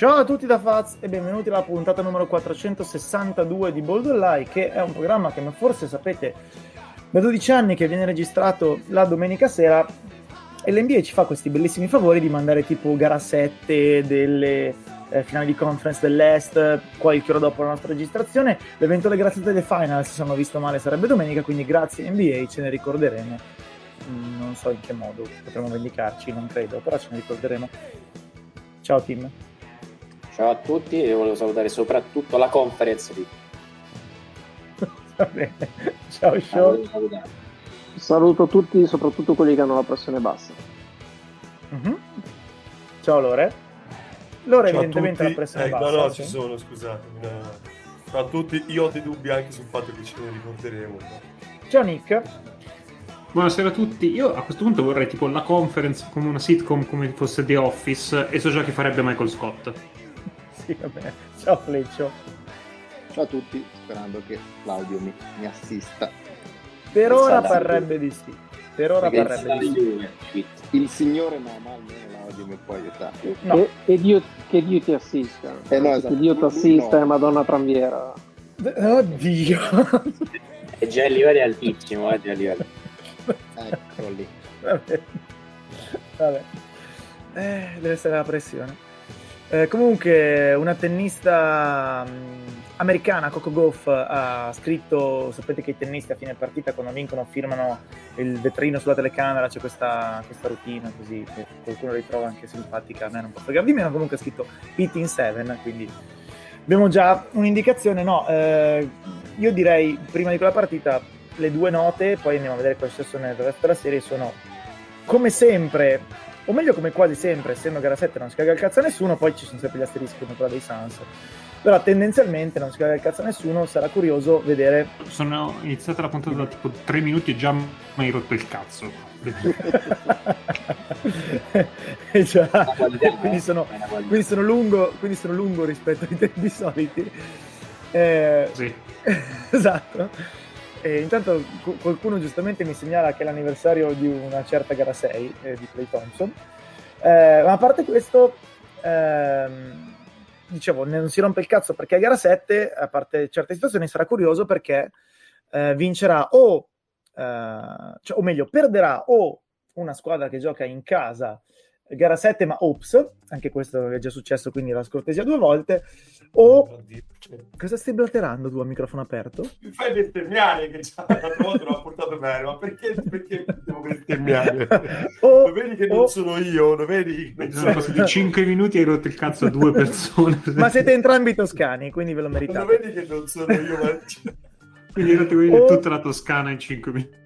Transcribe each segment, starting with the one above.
Ciao a tutti da Faz e benvenuti alla puntata numero 462 di Bold Lie, che è un programma che forse sapete da 12 anni che viene registrato la domenica sera e l'NBA ci fa questi bellissimi favori di mandare tipo gara 7 delle eh, finali di conference dell'Est qualche ora dopo la nostra registrazione. L'eventuale grazie delle finals, se non ho visto male, sarebbe domenica, quindi grazie NBA, ce ne ricorderemo. Mm, non so in che modo potremo vendicarci, non credo, però ce ne ricorderemo. Ciao Tim. Ciao a tutti e volevo salutare soprattutto la conference bene. Ciao Show. Saluto tutti, soprattutto quelli che hanno la pressione bassa. Mm-hmm. Ciao Lore. Lore Ciao evidentemente la pressione eh, bassa. No, no, sì. ci sono, scusatemi. No, no. Ciao a tutti, io ho dei dubbi anche sul fatto che ce ne ricorderemo. Ciao Nick. Buonasera a tutti. Io a questo punto vorrei tipo la conference come una sitcom come fosse The Office e so già che farebbe Michael Scott. Sì, va bene. Ciao Fleccio. Ciao a tutti, sperando che Claudio mi, mi assista. Per ora parrebbe di sì. Per ora Perché parrebbe di sì. il signore no, ma almeno Claudio mi può aiutare. No. Che, che Dio, che Dio ti assista. Eh no, esatto. Che Dio ti assista no. e Madonna Tranviera. Oddio. è già a livelli altissimo, è già a livelli. Eccolo lì. Vabbè. Vabbè. Eh, deve essere la pressione. Eh, comunque, una tennista mh, americana, Coco Goff, ha scritto: sapete che i tennisti a fine partita, quando vincono, firmano il vetrino sulla telecamera. C'è questa, questa routine così che qualcuno ritrova anche simpatica. A me non può fregare di meno. Comunque, ha scritto Pit in 7. Quindi abbiamo già un'indicazione. No, eh, io direi prima di quella partita le due note, poi andiamo a vedere cosa è successo nel resto della serie. Sono come sempre, o meglio come quasi sempre, essendo gara 7 non si caga il cazzo a nessuno, poi ci sono sempre gli asterischi come quella dei Suns. Però tendenzialmente non si caga il cazzo a nessuno, sarà curioso vedere Sono iniziata la puntata da tipo 3 minuti e già mi hai rotto il cazzo. Eh già, quindi, sono, quindi sono lungo, quindi sono lungo rispetto ai tempi soliti. Eh, Sì. esatto. E intanto cu- qualcuno giustamente mi segnala che è l'anniversario di una certa gara 6 eh, di Clay Thompson. Eh, ma a parte questo, ehm, dicevo, non si rompe il cazzo perché a gara 7, a parte certe situazioni, sarà curioso perché eh, vincerà o, eh, cioè, o meglio, perderà o una squadra che gioca in casa gara 7 ma ops, anche questo è già successo quindi la scortesia due volte, o Oddio, cioè, cosa stai blaterando tu a microfono aperto? Mi fai bestemmiare che già l'altra volta l'ho portato bene, ma perché, perché devo bestemmiare? o, Lo vedi che o- non sono io, lo vedi? che Sono passati 5 minuti e hai rotto il cazzo a due persone. ma siete entrambi toscani quindi ve lo Lo meritate vedi che non sono io, ma... Quindi hai rotto O- tutta la Toscana in 5 minuti.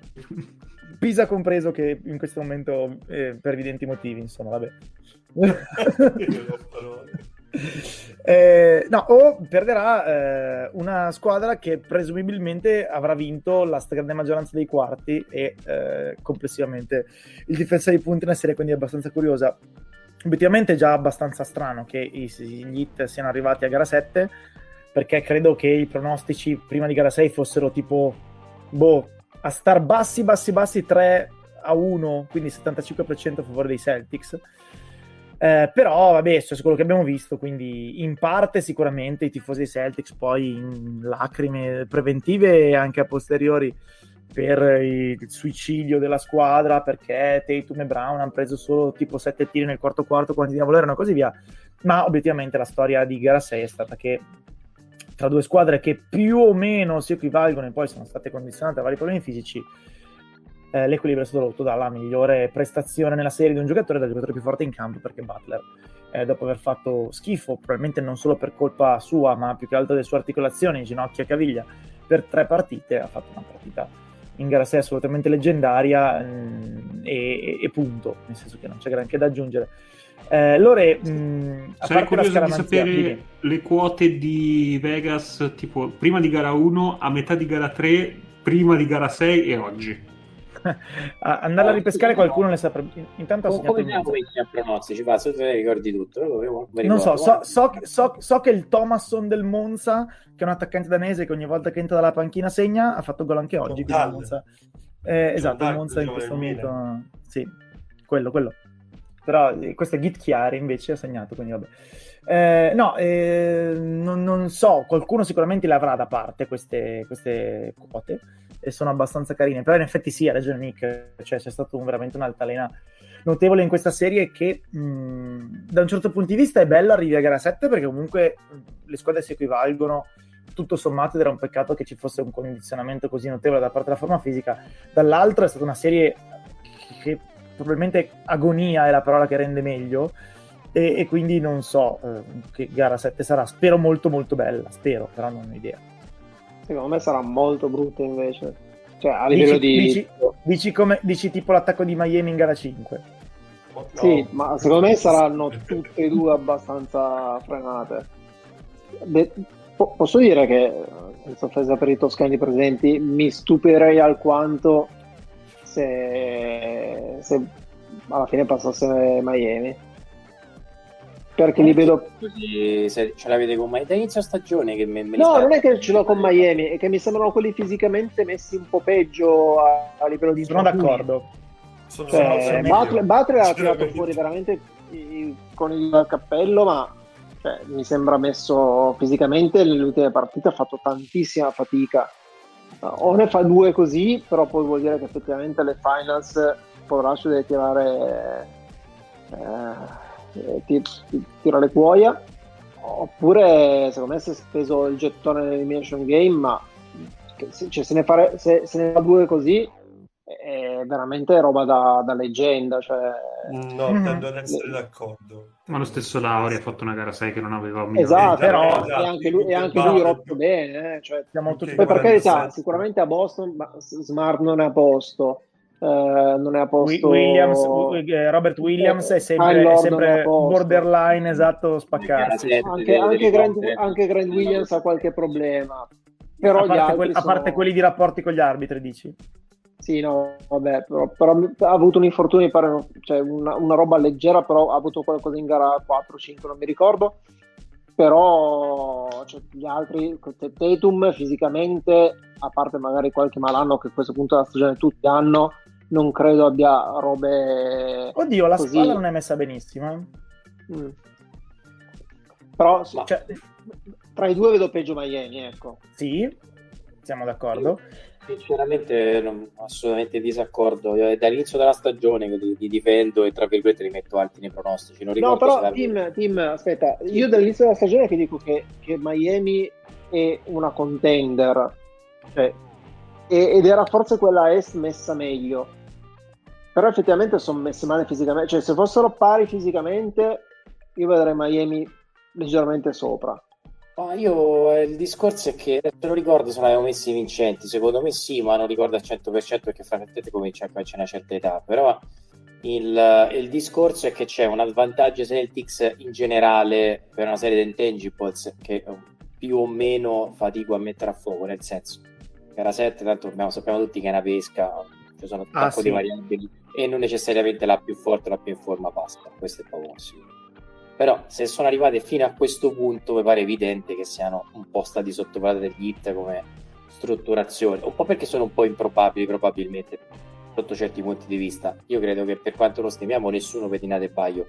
Pisa compreso che in questo momento eh, per evidenti motivi insomma vabbè. Eh, no, o perderà eh, una squadra che presumibilmente avrà vinto la stragrande maggioranza dei quarti e eh, complessivamente il difesa di punti nella serie, quindi è abbastanza curiosa. Obiettivamente è già abbastanza strano che i, gli hit siano arrivati a gara 7, perché credo che i pronostici prima di gara 6 fossero tipo, boh, a star bassi, bassi, bassi 3 a 1, quindi 75% a favore dei Celtics. Eh, però vabbè, è quello che abbiamo visto, quindi in parte sicuramente i tifosi dei Celtics poi in lacrime preventive e anche a posteriori per il suicidio della squadra perché Tatum e Brown hanno preso solo tipo 7 tiri nel quarto quarto quanti ne volevano e così via ma obiettivamente la storia di gara 6 è stata che tra due squadre che più o meno si equivalgono e poi sono state condizionate da vari problemi fisici eh, l'equilibrio è stato rotto dalla migliore prestazione nella serie di un giocatore dal giocatore più forte in campo perché Butler eh, dopo aver fatto schifo probabilmente non solo per colpa sua ma più che altro delle sue articolazioni ginocchia e caviglia per tre partite ha fatto una partita in gara 6 assolutamente leggendaria mh, e, e punto nel senso che non c'è granché da aggiungere eh, Lore mh, a Sarei curioso di sapere dimmi. le quote di Vegas, tipo prima di gara 1, a metà di gara 3, prima di gara 6 e oggi. andare a ripescare qualcuno ne saprà intanto ha Come, siamo messi a pronostici? Va, se te ne ricordi tutto. avevo- Non so, so, so, so- so che il Thomasson del Monza, che è un attaccante danese che ogni volta che entra dalla panchina segna, ha fatto gol anche oggi. Monza- eh, esatto, Monza in questo momento... Sì, quello, quello. Però eh, questo è Git Chiari invece ha segnato, quindi vabbè. Eh, no, eh, non, non so, qualcuno sicuramente le avrà da parte queste, queste quote e sono abbastanza carine, però in effetti sì, ha ragione Nick, cioè c'è stato un- veramente un'altalena notevole in questa serie che mh, da un certo punto di vista è bello arrivi a gara 7 perché comunque mh, le squadre si equivalgono tutto sommato ed era un peccato che ci fosse un condizionamento così notevole da parte della forma fisica dall'altro è stata una serie che probabilmente agonia è la parola che rende meglio e, e quindi non so eh, che gara 7 sarà spero molto molto bella spero però non ho idea Secondo me sarà molto brutta invece. Cioè, a livello dici, di... dici- dici come, dici tipo l'attacco di Miami in gara 5 No. Sì, ma secondo me saranno tutte e due abbastanza frenate. Beh, po- posso dire che, eh, senza offesa per i toscani presenti, mi stupirei alquanto se, se alla fine passasse Miami. Perché li vedo... Così se ce l'avete con me da inizio stagione che me, me No, sta- non è che ce l'ho con Miami, è che mi sembrano quelli fisicamente messi un po' peggio a, a livello di sono infortuni. d'accordo Sono, Cioè, sono Butler. Butler ha tirato fuori veramente con il cappello, ma cioè, mi sembra messo fisicamente nelle ultime partite ha fatto tantissima fatica. O ne fa due così, però poi vuol dire che effettivamente le finals poveraccio deve tirare eh, ti- ti- tirare cuoia. Oppure secondo me si è speso il gettone nell'elimination game, ma se, cioè, se ne fare- se- se ne fa due così è veramente roba da, da leggenda. Cioè, No, Mhm. tendo ad essere d'accordo. Ma lo stesso Lauri ha fatto una gara 6 che non aveva un esatto, però- esatto, e anche lui, e anche lui rotto bene. eh, cioè, siamo tutti poi per carità, sicuramente a Boston ma Smart non è a posto. eh, non è a posto Williams, eh, Robert Williams è Eh, sempre, è sempre borderline esatto spaccarsi anche, anche Grant, anche Grant Williams ha qualche problema. Però a gli parte, altri quelli, a parte sono- quelli di rapporti con gli arbitri dici Sì, no, vabbè, però, però ha avuto un infortunio, pare, cioè una, una roba leggera, però ha avuto qualcosa in gara 4-5, non mi ricordo. Però cioè, gli altri, Tatum fisicamente, a parte magari qualche malanno che a questo punto della stagione tutti hanno, non credo abbia robe oddio la così. squadra non è messa benissimo eh. Mm. Però sì, cioè, tra i due vedo peggio Miami, ecco. sì siamo d'accordo Sinceramente, non, assolutamente disaccordo. Io È dall'inizio della stagione che li, li difendo e tra virgolette li metto alti nei pronostici. No, però Tim, Tim, aspetta, io dall'inizio della stagione che dico che, che Miami è una contender cioè, ed era forse quella est messa meglio, però effettivamente sono messe male fisicamente, cioè se fossero pari fisicamente io vedrei Miami leggermente sopra. Ma io eh, il discorso è che te lo ricordo se l'avevo messi vincenti. Secondo me sì, ma non ricordo al 100% perché francamente comincia a c'è una certa età. Però il, il discorso è che c'è un vantaggio Celtics in generale per una serie di intangibles che eh, più o meno fatico a mettere a fuoco. Nel senso, gara 7, tanto abbiamo- sappiamo tutti che è una pesca, ci sono un Ah, sacco sì. di variabili e non necessariamente la più forte la più in forma passa. Questo è poco sicuro. Però se sono arrivate fino a questo punto mi pare evidente che siano un po' stati sottovalutati dagli hit come strutturazione, un po' perché sono un po' improbabili probabilmente sotto certi punti di vista. Io credo che per quanto lo stimiamo nessuno pedinate Baio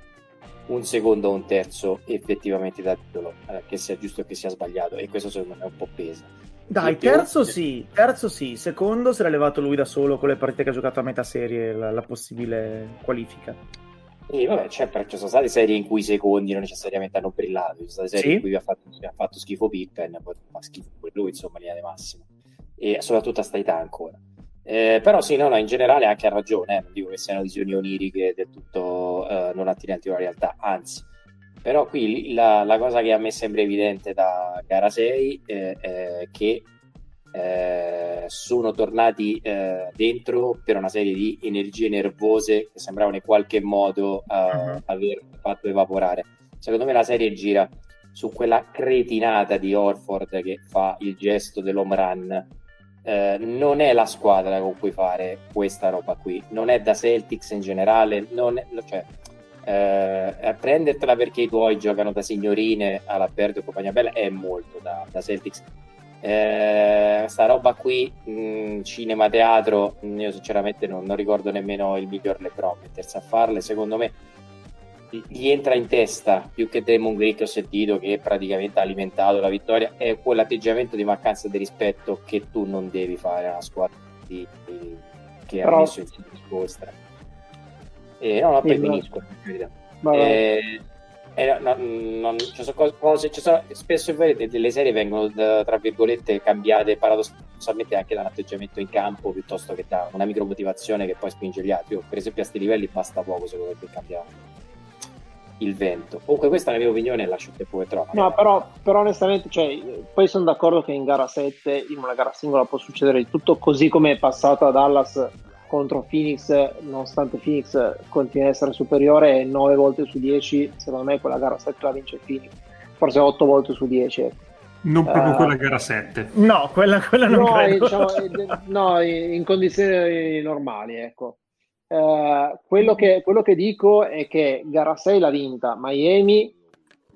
un secondo o un terzo effettivamente da titolo, eh, che sia giusto o che sia sbagliato. E questo secondo me un po' pesa. dai più- terzo sì terzo sì. Secondo se l'ha levato lui da solo con le partite che ha giocato a metà serie la, la possibile qualifica E vabbè, c'è, però ci sono state serie in cui i secondi non necessariamente hanno brillato, ci sono state serie Sì. in cui vi ha fatto, ha fatto schifo Pippen, poi fa schifo pure lui, insomma, linea di massimo. E soprattutto a sta età ancora. Eh, però sì, no, no, in generale anche ha ragione, eh, non dico che siano visioni oniriche del tutto eh, non attinenti alla realtà, anzi. Però qui la, la cosa che a me sembra evidente da gara 6 eh, è che eh, sono tornati eh, dentro per una serie di energie nervose che sembravano in qualche modo Mhm. aver fatto evaporare. Secondo me la serie gira su quella cretinata di Orford che fa il gesto dell'home run. Eh, non è la squadra con cui fare questa roba qui, non è da Celtics in generale, non è, cioè, eh, prendertela perché i tuoi giocano da signorine alla Verde o compagnia bella è molto da, da Celtics eh, sta roba qui, mh, cinema, teatro, mh, io sinceramente non, non ricordo nemmeno il miglior LeBron mettersi a farle. Secondo me gli entra in testa più che Demon Green che ho sentito che praticamente ha alimentato la vittoria è quell'atteggiamento di mancanza di rispetto che tu non devi fare a una squadra di, di- che ha Però- messo in vostra e no, no, poi ma- finisco. Vabbè. Eh, eh, no, non- ci sono cose- ci sono- spesso e delle serie vengono tra virgolette cambiate paradossalmente anche da un atteggiamento in campo piuttosto che da una micromotivazione che poi spinge gli altri. Per esempio a sti livelli basta poco secondo me per cambiare il vento. Comunque questa è la mia opinione lascio il tempo che trova. No, però, però onestamente, cioè, poi sono d'accordo che in gara 7, in una gara singola può succedere di tutto, così come è passato a Dallas contro Phoenix, nonostante Phoenix continui a essere superiore 9 volte su 10, secondo me quella gara 7 la vince Phoenix, forse 8 volte su 10. ecco. Non proprio Eh, quella gara 7. No, quella, quella non No, credo. diciamo, eh, no, in condizioni normali, ecco. Eh, quello, che, quello che dico è che gara 6 l'ha vinta Miami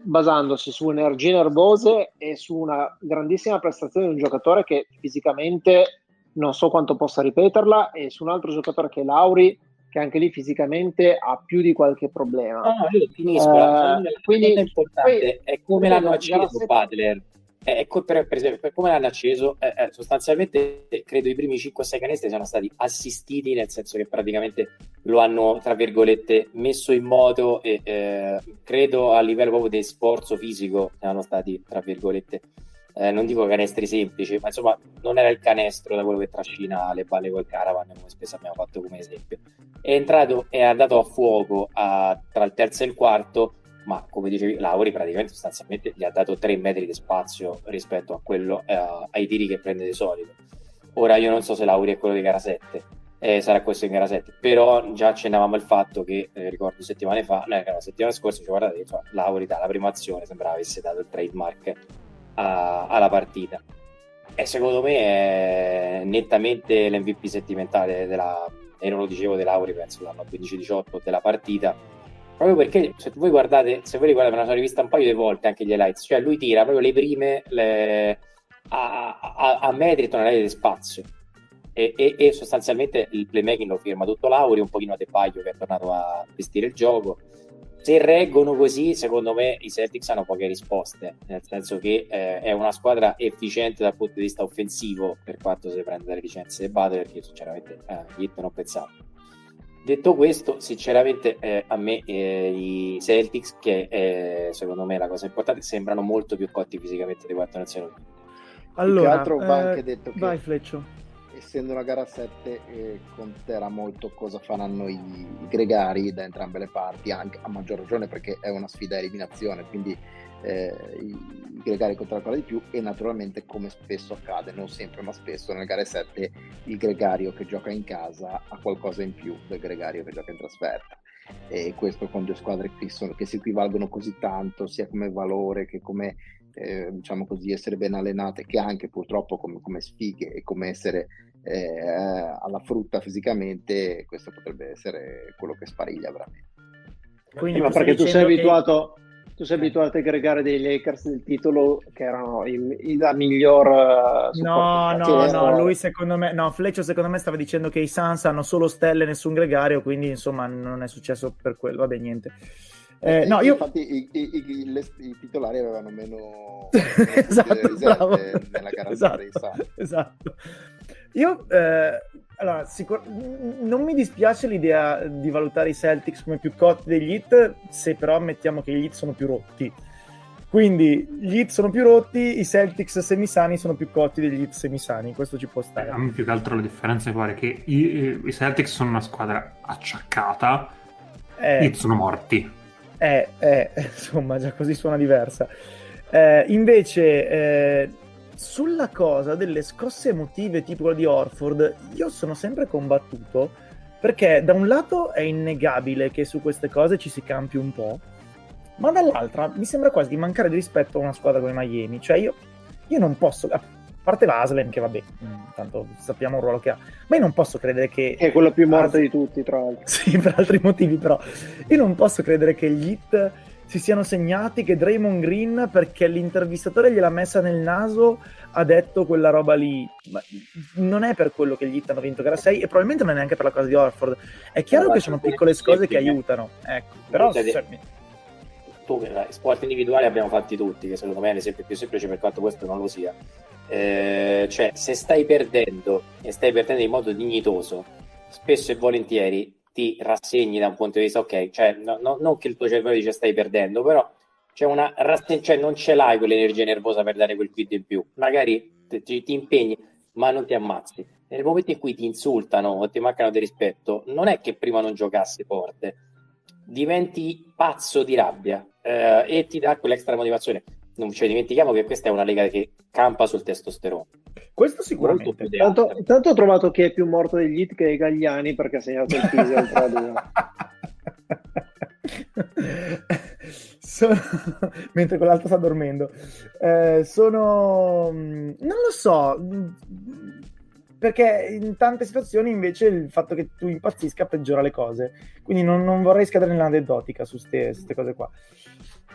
basandosi su energie nervose e su una grandissima prestazione di un giocatore che fisicamente non so quanto possa ripeterla e su un altro giocatore che è Lauri che anche lì fisicamente ha più di qualche problema. No, io finisco. La quindi- importante poi- è come l'hanno gara acceso sette- Butler. Eh, ecco, per, per esempio, per come l'hanno acceso, eh, sostanzialmente credo i primi 5-6 canestri siano stati assistiti, nel senso che praticamente lo hanno, tra virgolette, messo in moto e eh, credo a livello proprio di sforzo fisico siano stati, tra virgolette, eh, non dico canestri semplici, ma insomma non era il canestro da quello che trascina le balle col caravan, come spesso abbiamo fatto come esempio. È entrato, è andato a fuoco a- tra il terzo e il quarto, ma come dicevi, Lauri praticamente sostanzialmente gli ha dato 3 metri di spazio rispetto a quello, eh, ai tiri che prende di solito. Ora io non so se Lauri è quello di gara 7, eh, sarà questo in gara 7, però già accennavamo il fatto che, eh, ricordo settimane fa, no, la settimana scorsa, cioè, guardate, insomma, Lauri dalla prima azione sembrava avesse dato il trademark a- alla partita. E secondo me è nettamente l'MVP sentimentale della, e non lo dicevo De Lauri, penso l'anno 15-18 della partita. Proprio perché se voi guardate, se voi guardate, me la sono rivista un paio di volte anche gli highlights, cioè lui tira proprio le prime le- a, a, a metri e tonelate di spazio. E, e- e sostanzialmente il playmaking lo firma tutto Lauri, un pochino a De che è tornato a vestire il gioco. Se reggono così, secondo me i Celtics hanno poche risposte, nel senso che eh, è una squadra efficiente dal punto di vista offensivo, per quanto si prenda le licenze di Butler, che io sinceramente eh, Hit non pensavo. Detto questo, sinceramente eh, a me eh, i Celtics, che è secondo me la cosa importante, sembrano molto più cotti fisicamente di quanto non siano. Allora, Più che altro va eh, anche detto che vai Fleccio. Essendo una gara a 7 eh, conterà molto cosa faranno i, i gregari da entrambe le parti, anche a maggior ragione perché è una sfida a eliminazione, quindi eh, i, i gregari conteranno ancora di più e naturalmente come spesso accade, non sempre ma spesso nelle gare 7 il gregario che gioca in casa ha qualcosa in più del gregario che gioca in trasferta. E questo con due squadre che, sono- che si equivalgono così tanto sia come valore che come eh, diciamo così essere ben allenate che anche purtroppo come, come sfighe e come essere eh, alla frutta fisicamente questo potrebbe essere quello che spariglia veramente Quindi Eh, ma perché tu sei che- abituato tu sei abituato a aggregare dei Lakers del titolo che erano il, il- la miglior eh, No, no, no, lui secondo me, no, Fleccio secondo me stava dicendo che i Suns hanno solo stelle e nessun gregario, quindi insomma non è successo per quello, vabbè niente. Eh, no, io... infatti i, i- i- le- i titolari avevano meno esatto, riserve bravo. nella gara esatto, dei Suns. esatto. Io, eh, allora, sicur- non mi dispiace l'idea di valutare i Celtics come più cotti degli Heat, se però ammettiamo che gli Heat sono più rotti. Quindi gli Heat sono più rotti, i Celtics semisani sono più cotti degli Heat semisani, questo ci può stare. A me più che altro la differenza è che i, i Celtics sono una squadra acciaccata, i Eh, Heat sono morti. Eh, eh, insomma, già così suona diversa. Eh, invece, eh, sulla cosa delle scosse emotive tipo quella di Orford, io sono sempre combattuto perché da un lato è innegabile che su queste cose ci si campi un po', ma dall'altra mi sembra quasi di mancare di rispetto a una squadra come Miami. Cioè, io, io non posso, a parte Vaslen, che vabbè, mh, tanto sappiamo il ruolo che ha, ma io non posso credere che è quello più morto di tutti tra l'altro sì, per altri motivi, però io non posso credere che gli hit si siano segnati che Draymond Green, perché l'intervistatore gliel'ha messa nel naso, ha detto quella roba lì. Ma non è per quello che gli Heat hanno vinto gara 6 e probabilmente non è neanche per la cosa di Orford. È chiaro Ma che sono piccole cose che aiutano, ecco. Però cioè, tu, sport individuali abbiamo fatti tutti, che secondo me è l'esempio più semplice per quanto questo non lo sia. Eh, cioè, se stai perdendo e stai perdendo in modo dignitoso, spesso e volentieri ti rassegni da un punto di vista, ok, cioè, no- no- non che il tuo cervello dice stai perdendo, però c'è una rasse- cioè, non ce l'hai quell'energia nervosa per dare quel quid in più. Magari ti- ti impegni, ma non ti ammazzi. Nel momento in cui ti insultano o ti mancano di rispetto, non è che prima non giocassi forte, diventi pazzo di rabbia eh, e ti dà quell'extra motivazione. Non ci dimentichiamo che questa è una lega che campa sul testosterone. Questo sicuramente. di Intanto, ho trovato che è più morto degli hit che i Gagliani perché ha segnato il Pisi al 3-2. sono... mentre quell'altro sta dormendo Eh, sono mm, non lo so mm, perché in tante situazioni invece il fatto che tu impazzisca peggiora le cose quindi non, non vorrei scadere nell'aneddotica su queste cose qua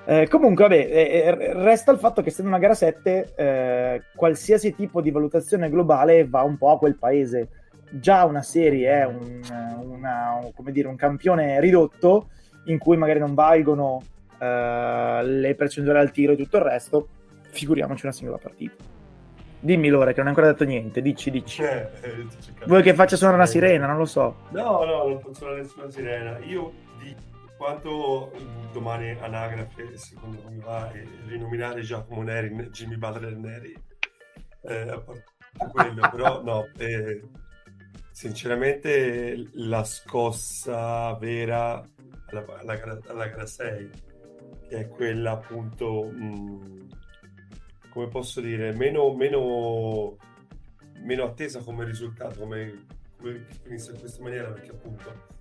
Eh, comunque vabbè eh, eh, resta il fatto che essendo una gara 7 eh, qualsiasi tipo di valutazione globale va un po' a quel paese già una serie è un, una- un- come dire, un campione ridotto in cui magari non valgono eh, le percentuali al tiro e tutto il resto, figuriamoci una singola partita. Dimmi Lore che non hai ancora detto niente, dici, dici. Vuoi che faccia suonare una sirena? Non lo so. No, no, non posso suonare nessuna sirena. Io di quanto domani anagrafe, secondo me va, e rinominare Giacomo Neri, Jimmy Butler Neri, eh, a parte quello, però no, eh, sinceramente la scossa vera alla, alla gara, alla gara 6, che è quella appunto, mh, come posso dire, meno, meno, meno attesa come risultato, come, come in questa maniera, perché appunto eh,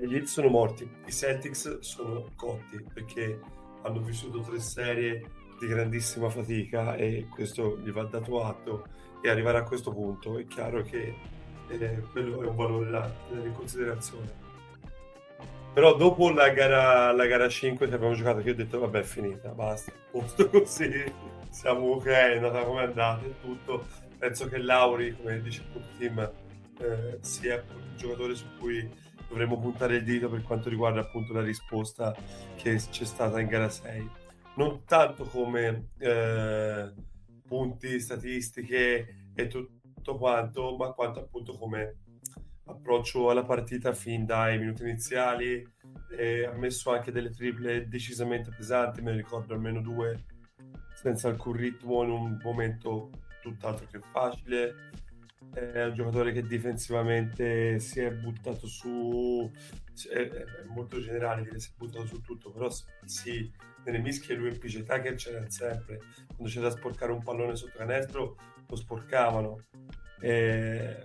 gli Heat sono morti, i Celtics sono cotti, perché hanno vissuto tre serie di grandissima fatica e questo gli va dato atto e arrivare a questo punto è chiaro che eh, quello è un valore da tenere in considerazione. Però dopo la gara, la gara 5 che abbiamo giocato, che ho detto vabbè è finita, basta, posto così, siamo ok, è andata come è andata e tutto. Penso che Lauri, come dice appunto Tim, eh, sia un giocatore su cui dovremmo puntare il dito per quanto riguarda appunto la risposta che c'è stata in gara 6. Non tanto come eh, punti, statistiche e tutto quanto, ma quanto appunto come approccio alla partita fin dai minuti iniziali. E ha messo anche delle triple decisamente pesanti, me ne ricordo almeno due senza alcun ritmo in un momento tutt'altro che facile. È un giocatore che difensivamente si è buttato su, è, molto generale dire si è buttato su tutto, però sì, nelle mischie lui e PJ Tucker c'erano sempre. Quando c'era da sporcare un pallone sotto canestro lo sporcavano. E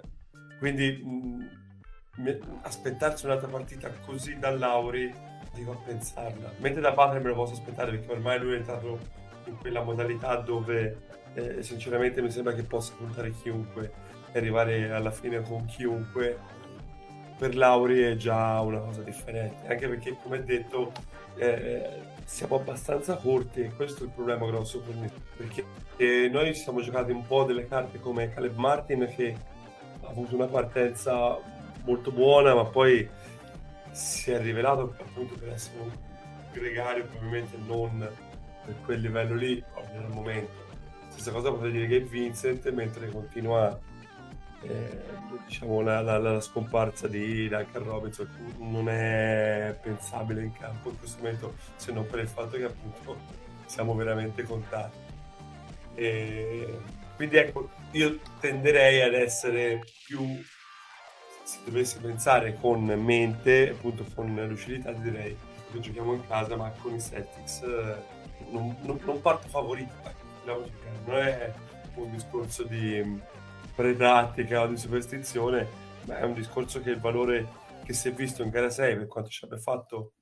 quindi mh, aspettarsi un'altra partita così da Lauri, dico a pensarla. Mentre da Butler me lo posso aspettare perché ormai lui è entrato in quella modalità dove eh, sinceramente mi sembra che possa puntare chiunque arrivare alla fine con chiunque. Per Lauri è già una cosa differente, anche perché come detto eh, siamo abbastanza corti e questo è il problema grosso per me, perché eh, noi ci siamo giocati un po' delle carte come Caleb Martin che ha avuto una partenza molto buona, ma poi si è rivelato appunto per essere un gregario, probabilmente non per quel livello lì al momento. Stessa cosa potrei dire che Vincent, mentre continua eh, diciamo la, la, la, scomparsa di Duncan Robinson non è pensabile in campo in questo momento se non per il fatto che appunto siamo veramente contati. E quindi ecco, io tenderei ad essere più se dovessi pensare con mente, appunto con lucidità, direi che giochiamo in casa, ma con i Celtics eh, non, non, non, parto favorito. Non è un discorso di predattica o di superstizione, ma è un discorso che il valore che si è visto in gara 6 per quanto ci abbia fatto,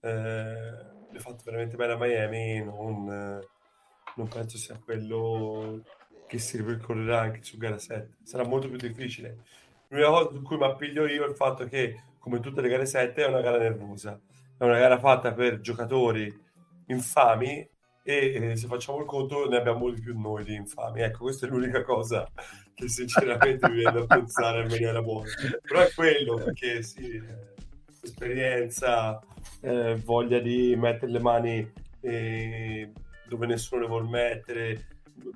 eh, fatto veramente bene a Miami, non, eh, non penso sia quello che si ripercorrerà anche su gara 7. Sarà molto più difficile. L'unica cosa su cui mi appiglio io è il fatto che, come tutte le gare 7, è una gara nervosa. È una gara fatta per giocatori infami e eh, se facciamo il conto ne abbiamo di più noi di infami. Ecco, questa è l'unica cosa che sinceramente mi viene da pensare in maniera buona. Però è quello, perché sì, eh, esperienza, eh, voglia di mettere le mani eh, dove nessuno le vuole mettere,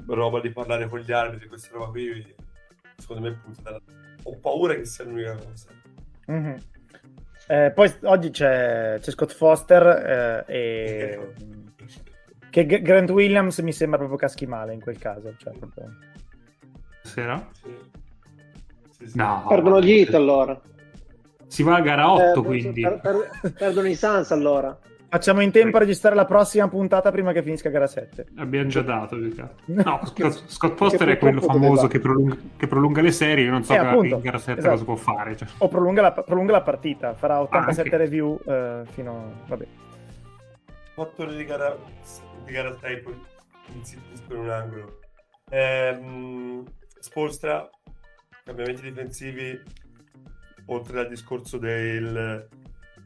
roba di parlare con gli arbitri, questa roba qui, secondo me punta dalla... Ho paura che sia l'unica cosa. Mm-hmm. Eh, poi oggi c'è, c'è Scott Foster eh, e che Grant Williams mi sembra proprio caschi male in quel caso. Cioè, proprio... Sera? Sì. Sì, sì. No. Perdono gli hit allora. Si va a gara 8 Eh, quindi. per- per- perdono i Sans allora. Facciamo in tempo a registrare la prossima puntata prima che finisca gara 7. Abbiamo già dato. No, Scott, Scott Foster è quello famoso che prolunga, che prolunga le serie. Io non so Eh, che- appunto. in gara 7 Esatto. cosa può fare. cioè. O prolunga la, prolunga la partita, farà 87 anche. review eh, fino... Vabbè. 8 ore di gara, di gara 6 poi in un angolo. Ehm, Spolstra, cambiamenti difensivi, oltre al discorso del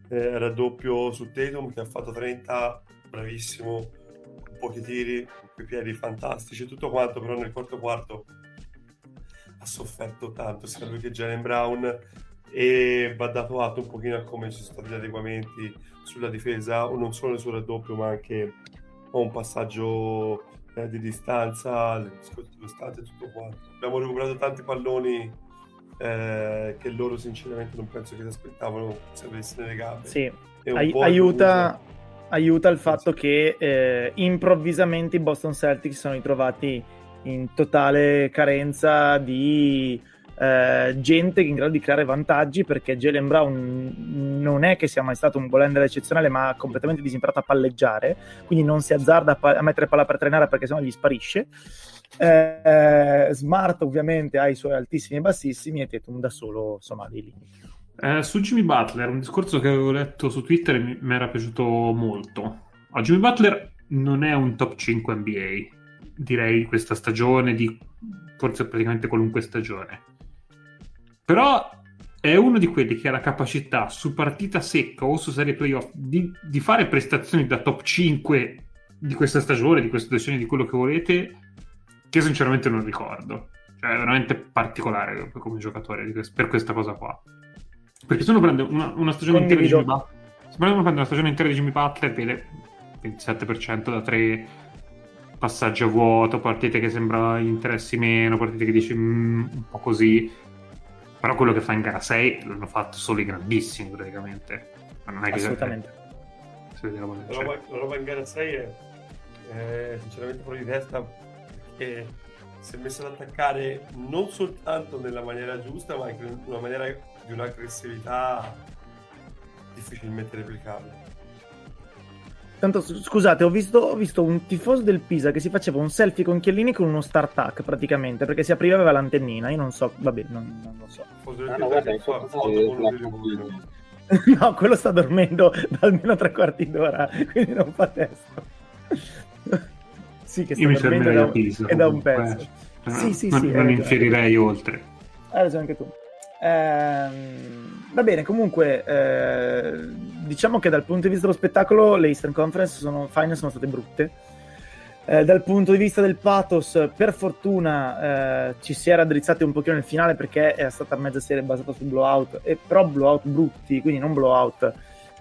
eh, raddoppio su Tatum che ha fatto 30, bravissimo, pochi tiri, quei piedi fantastici, tutto quanto, però nel quarto quarto ha sofferto tanto sia lui che Jalen Brown e va dato atto un pochino a come ci sono stati gli adeguamenti sulla difesa, o non solo sul raddoppio ma anche a un passaggio eh, di distanza, di distanza e tutto quanto. Abbiamo recuperato tanti palloni eh, che loro sinceramente non penso che si aspettavano se avessi nelle gambe. Sì, Ai- aiuta, aiuta il fatto che eh, improvvisamente i Boston Celtics sono ritrovati in totale carenza di eh, gente in grado di creare vantaggi perché Jalen Brown non è che sia mai stato un volender eccezionale ma completamente disimparato a palleggiare quindi non si azzarda a, pa- a mettere palla per trenare perché sennò gli sparisce Eh, eh, Smart ovviamente ha i suoi altissimi e bassissimi e Tatum da solo insomma dei limiti Eh, su Jimmy Butler, un discorso che avevo letto su Twitter mi, mi era piaciuto molto. Oh, Jimmy Butler non è un top 5 NBA, direi, di questa stagione, di forse praticamente qualunque stagione. Però è uno di quelli che ha la capacità su partita secca o su serie playoff di, di fare prestazioni da top 5 di questa stagione, di questa stagione, di quello che volete, che sinceramente non ricordo. Cioè, è veramente particolare come giocatore per questa cosa qua. Perché se uno prende una, una stagione intera di. Jimmy Butler, se uno prende una stagione intera di Jimmy Butler, vede 27% da 3, passaggio a vuoto, partite che sembra interessi meno, partite che dici "Mm, un po' così. Però quello che fa in gara 6 l'hanno fatto solo i grandissimi praticamente. Ma non è che assolutamente del La roba, la roba in gara 6 è, è sinceramente fuori di testa perché si è messo ad attaccare non soltanto nella maniera giusta, ma anche in una maniera di un'aggressività difficilmente replicabile. Tanto scusate, ho visto, ho visto un tifoso del Pisa che si faceva un selfie con Chiellini con uno start praticamente perché si apriva e aveva l'antennina. Io non so, vabbè, non, non lo so. Ah, no, Pisa guarda, foto foto no, quello sta dormendo da almeno tre quarti d'ora, quindi non fa testo. sì, che sta Io mi dormendo da, a Pisa. è da un pezzo. eh. Sì, sì, non, sì, non infierirei oltre. Hai ragione anche tu. Ehm, va bene, comunque, eh, diciamo che dal punto di vista dello spettacolo le Eastern Conference sono, Finals sono state brutte. Eh, dal punto di vista del pathos, per fortuna eh, ci si era raddrizzati un pochino nel finale perché era stata mezza serie basata sul blowout, e però blowout brutti, quindi non blowout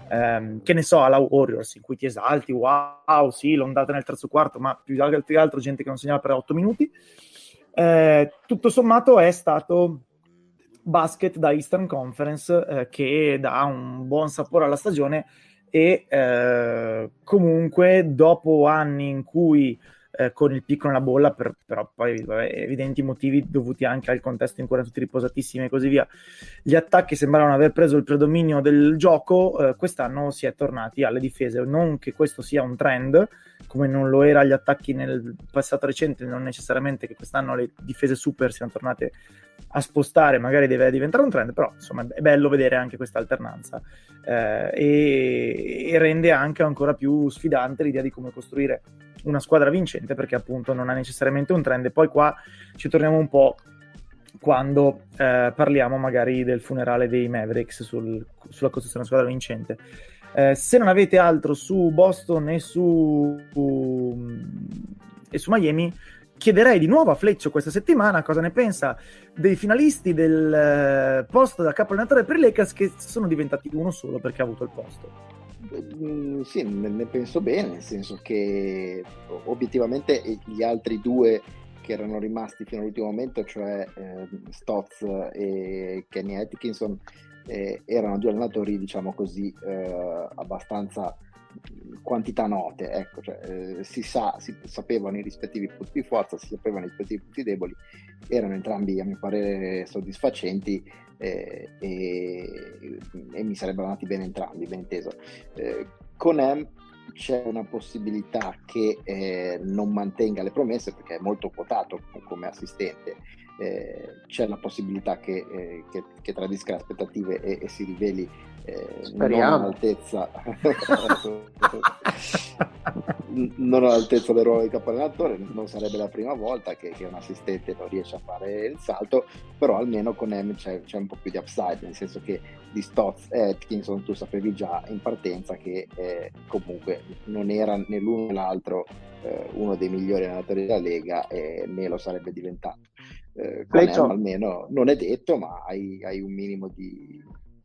ehm, che ne so, alla Warriors in cui ti esalti, wow, sì, l'ondata nel terzo quarto, ma più che altro gente che non segnava per 8 minuti. Eh, tutto sommato è stato basket da Eastern Conference eh, che dà un buon sapore alla stagione e eh, comunque dopo anni in cui eh, con il picco nella bolla per però poi vabbè, evidenti motivi dovuti anche al contesto in cui erano tutti riposatissimi e così via gli attacchi sembravano aver preso il predominio del gioco eh, quest'anno si è tornati alle difese. Non che questo sia un trend come non lo era agli attacchi nel passato recente non necessariamente che quest'anno le difese super siano tornate a spostare magari deve diventare un trend però insomma è bello vedere anche questa alternanza eh, e, e rende anche ancora più sfidante l'idea di come costruire una squadra vincente perché appunto non ha necessariamente un trend. E poi qua ci torniamo un po' quando eh, parliamo magari del funerale dei Mavericks sul- sulla costruzione una squadra vincente. Eh, se non avete altro su Boston e su, e su Miami, chiederei di nuovo a Fleccio questa settimana cosa ne pensa dei finalisti del eh, posto da capo allenatore per i Lakers che sono diventati uno solo perché ha avuto il posto. Mm, sì, ne penso bene, nel senso che obiettivamente gli altri due che erano rimasti fino all'ultimo momento, cioè eh, Stotz e Kenny Atkinson, eh, erano due allenatori, diciamo così, eh, abbastanza quantità note, ecco, cioè, eh, si, sa, si sapevano i rispettivi punti di forza, si sapevano i rispettivi punti deboli, erano entrambi a mio parere soddisfacenti eh, e, e, mi sarebbero andati bene entrambi, ben inteso. Eh, con M c'è una possibilità che eh, non mantenga le promesse perché è molto quotato come assistente. Eh, c'è la possibilità che, eh, che, che tradisca le aspettative e, e si riveli eh, non all'altezza non all'altezza del ruolo di capo non sarebbe la prima volta che, che, un assistente non riesce a fare il salto però almeno con M c'è, c'è un po' più di upside nel senso che di Stotz e Atkinson tu sapevi già in partenza che eh, comunque non era né l'uno né l'altro eh, uno dei migliori allenatori della Lega e né lo sarebbe diventato. Eh, con M almeno non è detto ma hai, hai un minimo di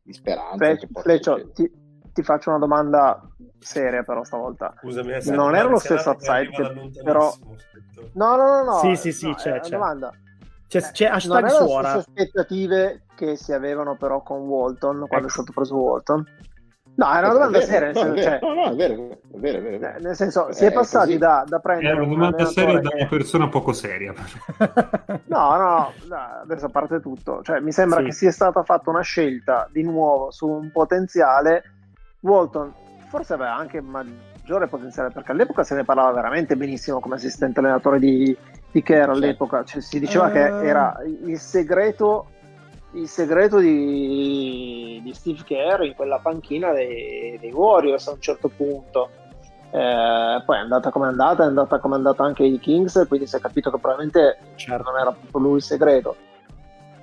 di speranza. Fle- Fleccio, ti, ti, faccio una domanda seria però stavolta. Scusami, eh, non era lo stesso upside che però... No, no, no, no. Sì, sì, sì, no, c'è, c'è. domanda. C'è, c'è hashtag non suora. le stesse aspettative che si avevano però con Walton quando ecco. è stato preso Walton? No, è una domanda seria. No, cioè, no, no, è vero, è vero, è vero. Eh, nel senso, si è, è passati da, da, prendere. È una domanda seria da una persona poco seria. no, no, no, adesso a parte tutto, cioè, mi sembra sì. che sia stata fatta una scelta di nuovo su un potenziale. Walton forse aveva anche maggiore potenziale perché all'epoca se ne parlava veramente benissimo come assistente allenatore di, di Kerr all'epoca. Cioè, si diceva uh... che eh. era il segreto il segreto di, di, Steve Kerr in quella panchina dei, dei Warriors a un certo punto. Eh, poi è andata come è andata, è andata come è andata anche i Kings, quindi si è capito che probabilmente certo. non era proprio lui il segreto.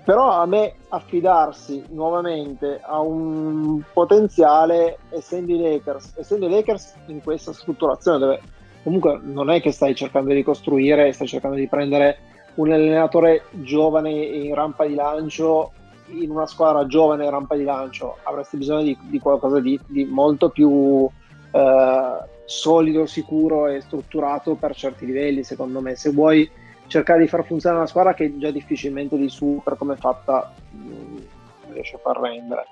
Però a me affidarsi nuovamente a un potenziale, essendo i Lakers, essendo i Lakers in questa strutturazione dove comunque non è che stai cercando di costruire, stai cercando di prendere un allenatore giovane in rampa di lancio in una squadra giovane in rampa di lancio avresti bisogno di, di qualcosa di, di, molto più eh, solido, sicuro e strutturato per certi livelli secondo me se vuoi cercare di far funzionare una squadra che già difficilmente di su per come è fatta mh, mm, riesce a far rendere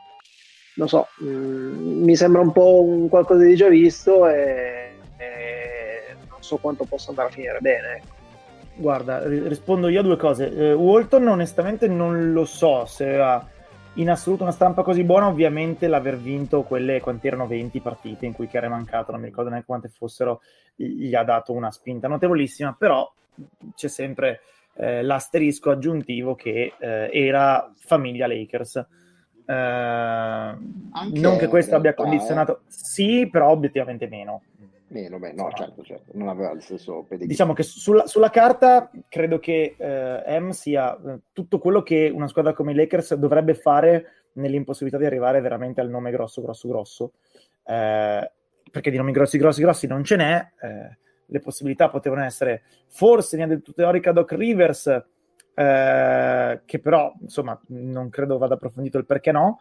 non so, mh, mm, mi sembra un po' un qualcosa di già visto e, e non so quanto possa andare a finire bene ecco. Guarda, rispondo io a due cose. Eh, Walton onestamente non lo so se aveva in assoluto una stampa così buona, ovviamente l'aver vinto quelle, quanti erano 20 partite in cui che era mancato, non mi ricordo neanche quante fossero, gli ha dato una spinta notevolissima, però c'è sempre eh, l'asterisco aggiuntivo che eh, era famiglia Lakers. Eh, non che questo abbia condizionato, sì, però obiettivamente meno. Meno, beh, no, certo, certo, non aveva il stesso pedigree. Diciamo che sulla, sulla carta credo che eh, M sia eh, tutto quello che una squadra come i Lakers dovrebbe fare nell'impossibilità di arrivare veramente al nome grosso, grosso, grosso. Eh, perché di nomi grossi, grossi, grossi non ce n'è. Eh, le possibilità potevano essere forse del tutto teorica Doc Rivers, eh, che però insomma non credo vada approfondito il perché no.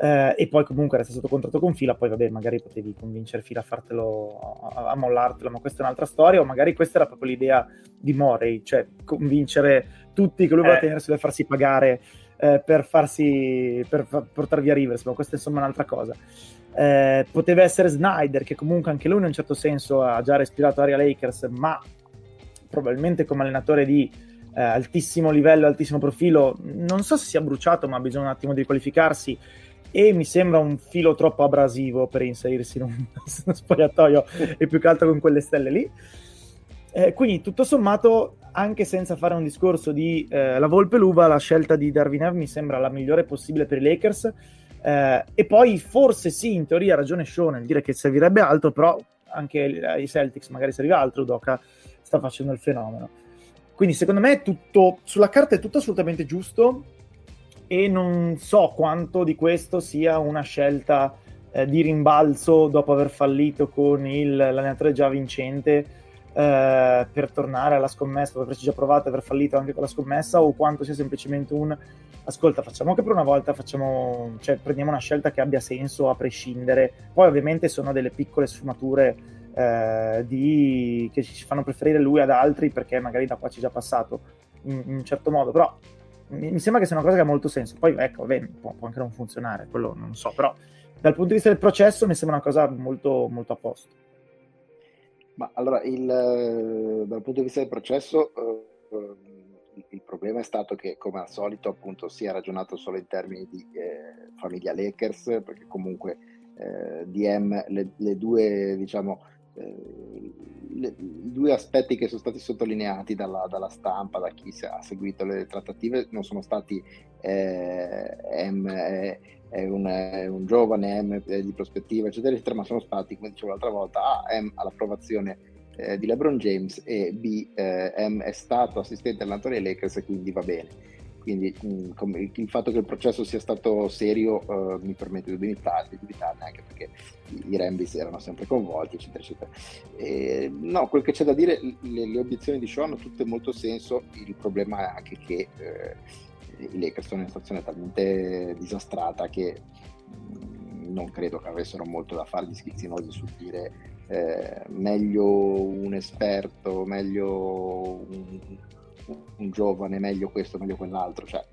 Eh, e poi comunque resta sotto contratto con Fila, poi vabbè, magari potevi convincere Fila a fartelo, a, a, mollartelo, ma questa è un'altra storia, o magari questa era proprio l'idea di Morey, cioè convincere tutti che lui voleva eh. tenersi e farsi pagare eh, per, farsi, per fa, portare via Rivers, ma questa è insomma un'altra cosa. Eh, poteva essere Snyder, che comunque anche lui in un certo senso ha già respirato aria Lakers, ma probabilmente come allenatore di eh, altissimo livello, altissimo profilo, non so se sia bruciato, ma ha bisogno un attimo di qualificarsi e mi sembra un filo troppo abrasivo per inserirsi in un, uno spogliatoio e più che altro con quelle stelle lì. Eh, quindi tutto sommato, anche senza fare un discorso di eh, la Volpe Luva, la scelta di Darwin Ev mi sembra la migliore possibile per i Lakers. Eh, e poi forse sì, in teoria ha ragione Sean nel dire che servirebbe altro, però anche ai Celtics magari serviva altro, Udoka sta facendo il fenomeno. Quindi secondo me tutto, sulla carta è tutto assolutamente giusto, e non so quanto di questo sia una scelta eh, di rimbalzo dopo aver fallito con il, l'allenatore già vincente eh, per tornare alla scommessa, dopo averci già provato e aver fallito anche con la scommessa, o quanto sia semplicemente un ascolta, facciamo che per una volta facciamo, cioè, prendiamo una scelta che abbia senso a prescindere. Poi ovviamente sono delle piccole sfumature eh, di, che ci fanno preferire lui ad altri perché magari da qua ci è già passato in, in un certo modo, però mi, sembra che sia una cosa che ha molto senso. Poi ecco, vabbè, può, può anche non funzionare, quello non so, però dal punto di vista del processo mi sembra una cosa molto, molto a posto. Ma allora, il, dal punto di vista del processo, eh, il problema è stato che, come al solito, appunto, si è ragionato solo in termini di eh, famiglia Lakers, perché comunque eh, DM, le, le due, diciamo, eh, le, i due aspetti che sono stati sottolineati dalla, dalla, stampa, da chi ha seguito le trattative, non sono stati eh, M, è, è, un, è, un, giovane M di prospettiva, eccetera, eccetera, ma sono stati, come dicevo l'altra volta, A, M all'approvazione eh, di LeBron James e B, eh, M è stato assistente allenatore dei Lakers e quindi va bene. Quindi mh, come, il fatto che il processo sia stato serio uh, mi permette di dubitarne, anche perché i, Rambis erano sempre coinvolti, eccetera, eccetera. E, no, quel che c'è da dire, le, le, obiezioni di Shaw hanno tutte molto senso, il problema è anche che eh, i Lakers sono in una situazione talmente disastrata che mh, non credo che avessero molto da fare gli schizzinosi sul dire eh, meglio un esperto, meglio un, un, giovane, meglio questo, meglio quell'altro. Cioè,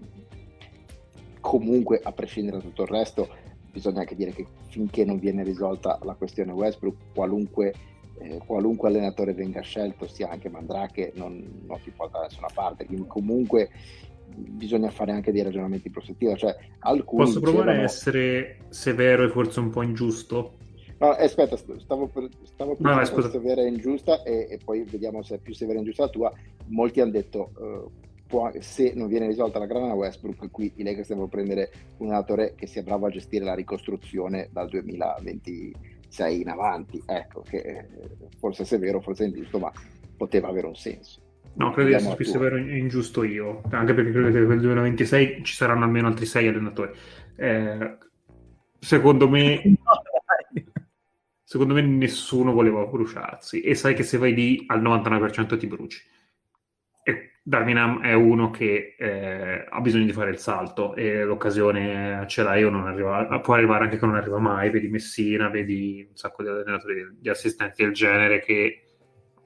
comunque, a prescindere da tutto il resto, bisogna anche dire che finché non viene risolta la questione Westbrook, qualunque, eh, qualunque allenatore venga scelto, sia anche Mandrake, non, non ti porta da nessuna parte. Quindi comunque bisogna fare anche dei ragionamenti in prospettiva. Cioè, Posso provare dicevano... a essere severo e forse un po' ingiusto? No, eh, aspetta, stavo per, stavo per no, dire severa e ingiusta e, e, poi vediamo se è più severa e ingiusta la tua. Molti hanno detto uh, può, se non viene risolta la grana Westbrook, qui i Lakers devono prendere un allenatore che sia bravo a gestire la ricostruzione dal 2026 in avanti. Ecco, che eh, forse è severo, forse è ingiusto, ma poteva avere un senso. No, credo di essere più severo e ingiusto io, anche perché credo che nel 2026 ci saranno almeno altri sei allenatori. Eh, secondo me secondo me nessuno voleva bruciarsi e sai che se vai lì al 99% ti bruci. E Darminam è uno che eh, ha bisogno di fare il salto e l'occasione ce l'ha io non arriva, può arrivare anche che non arriva mai, vedi Messina, vedi un sacco di allenatori, di assistenti del genere che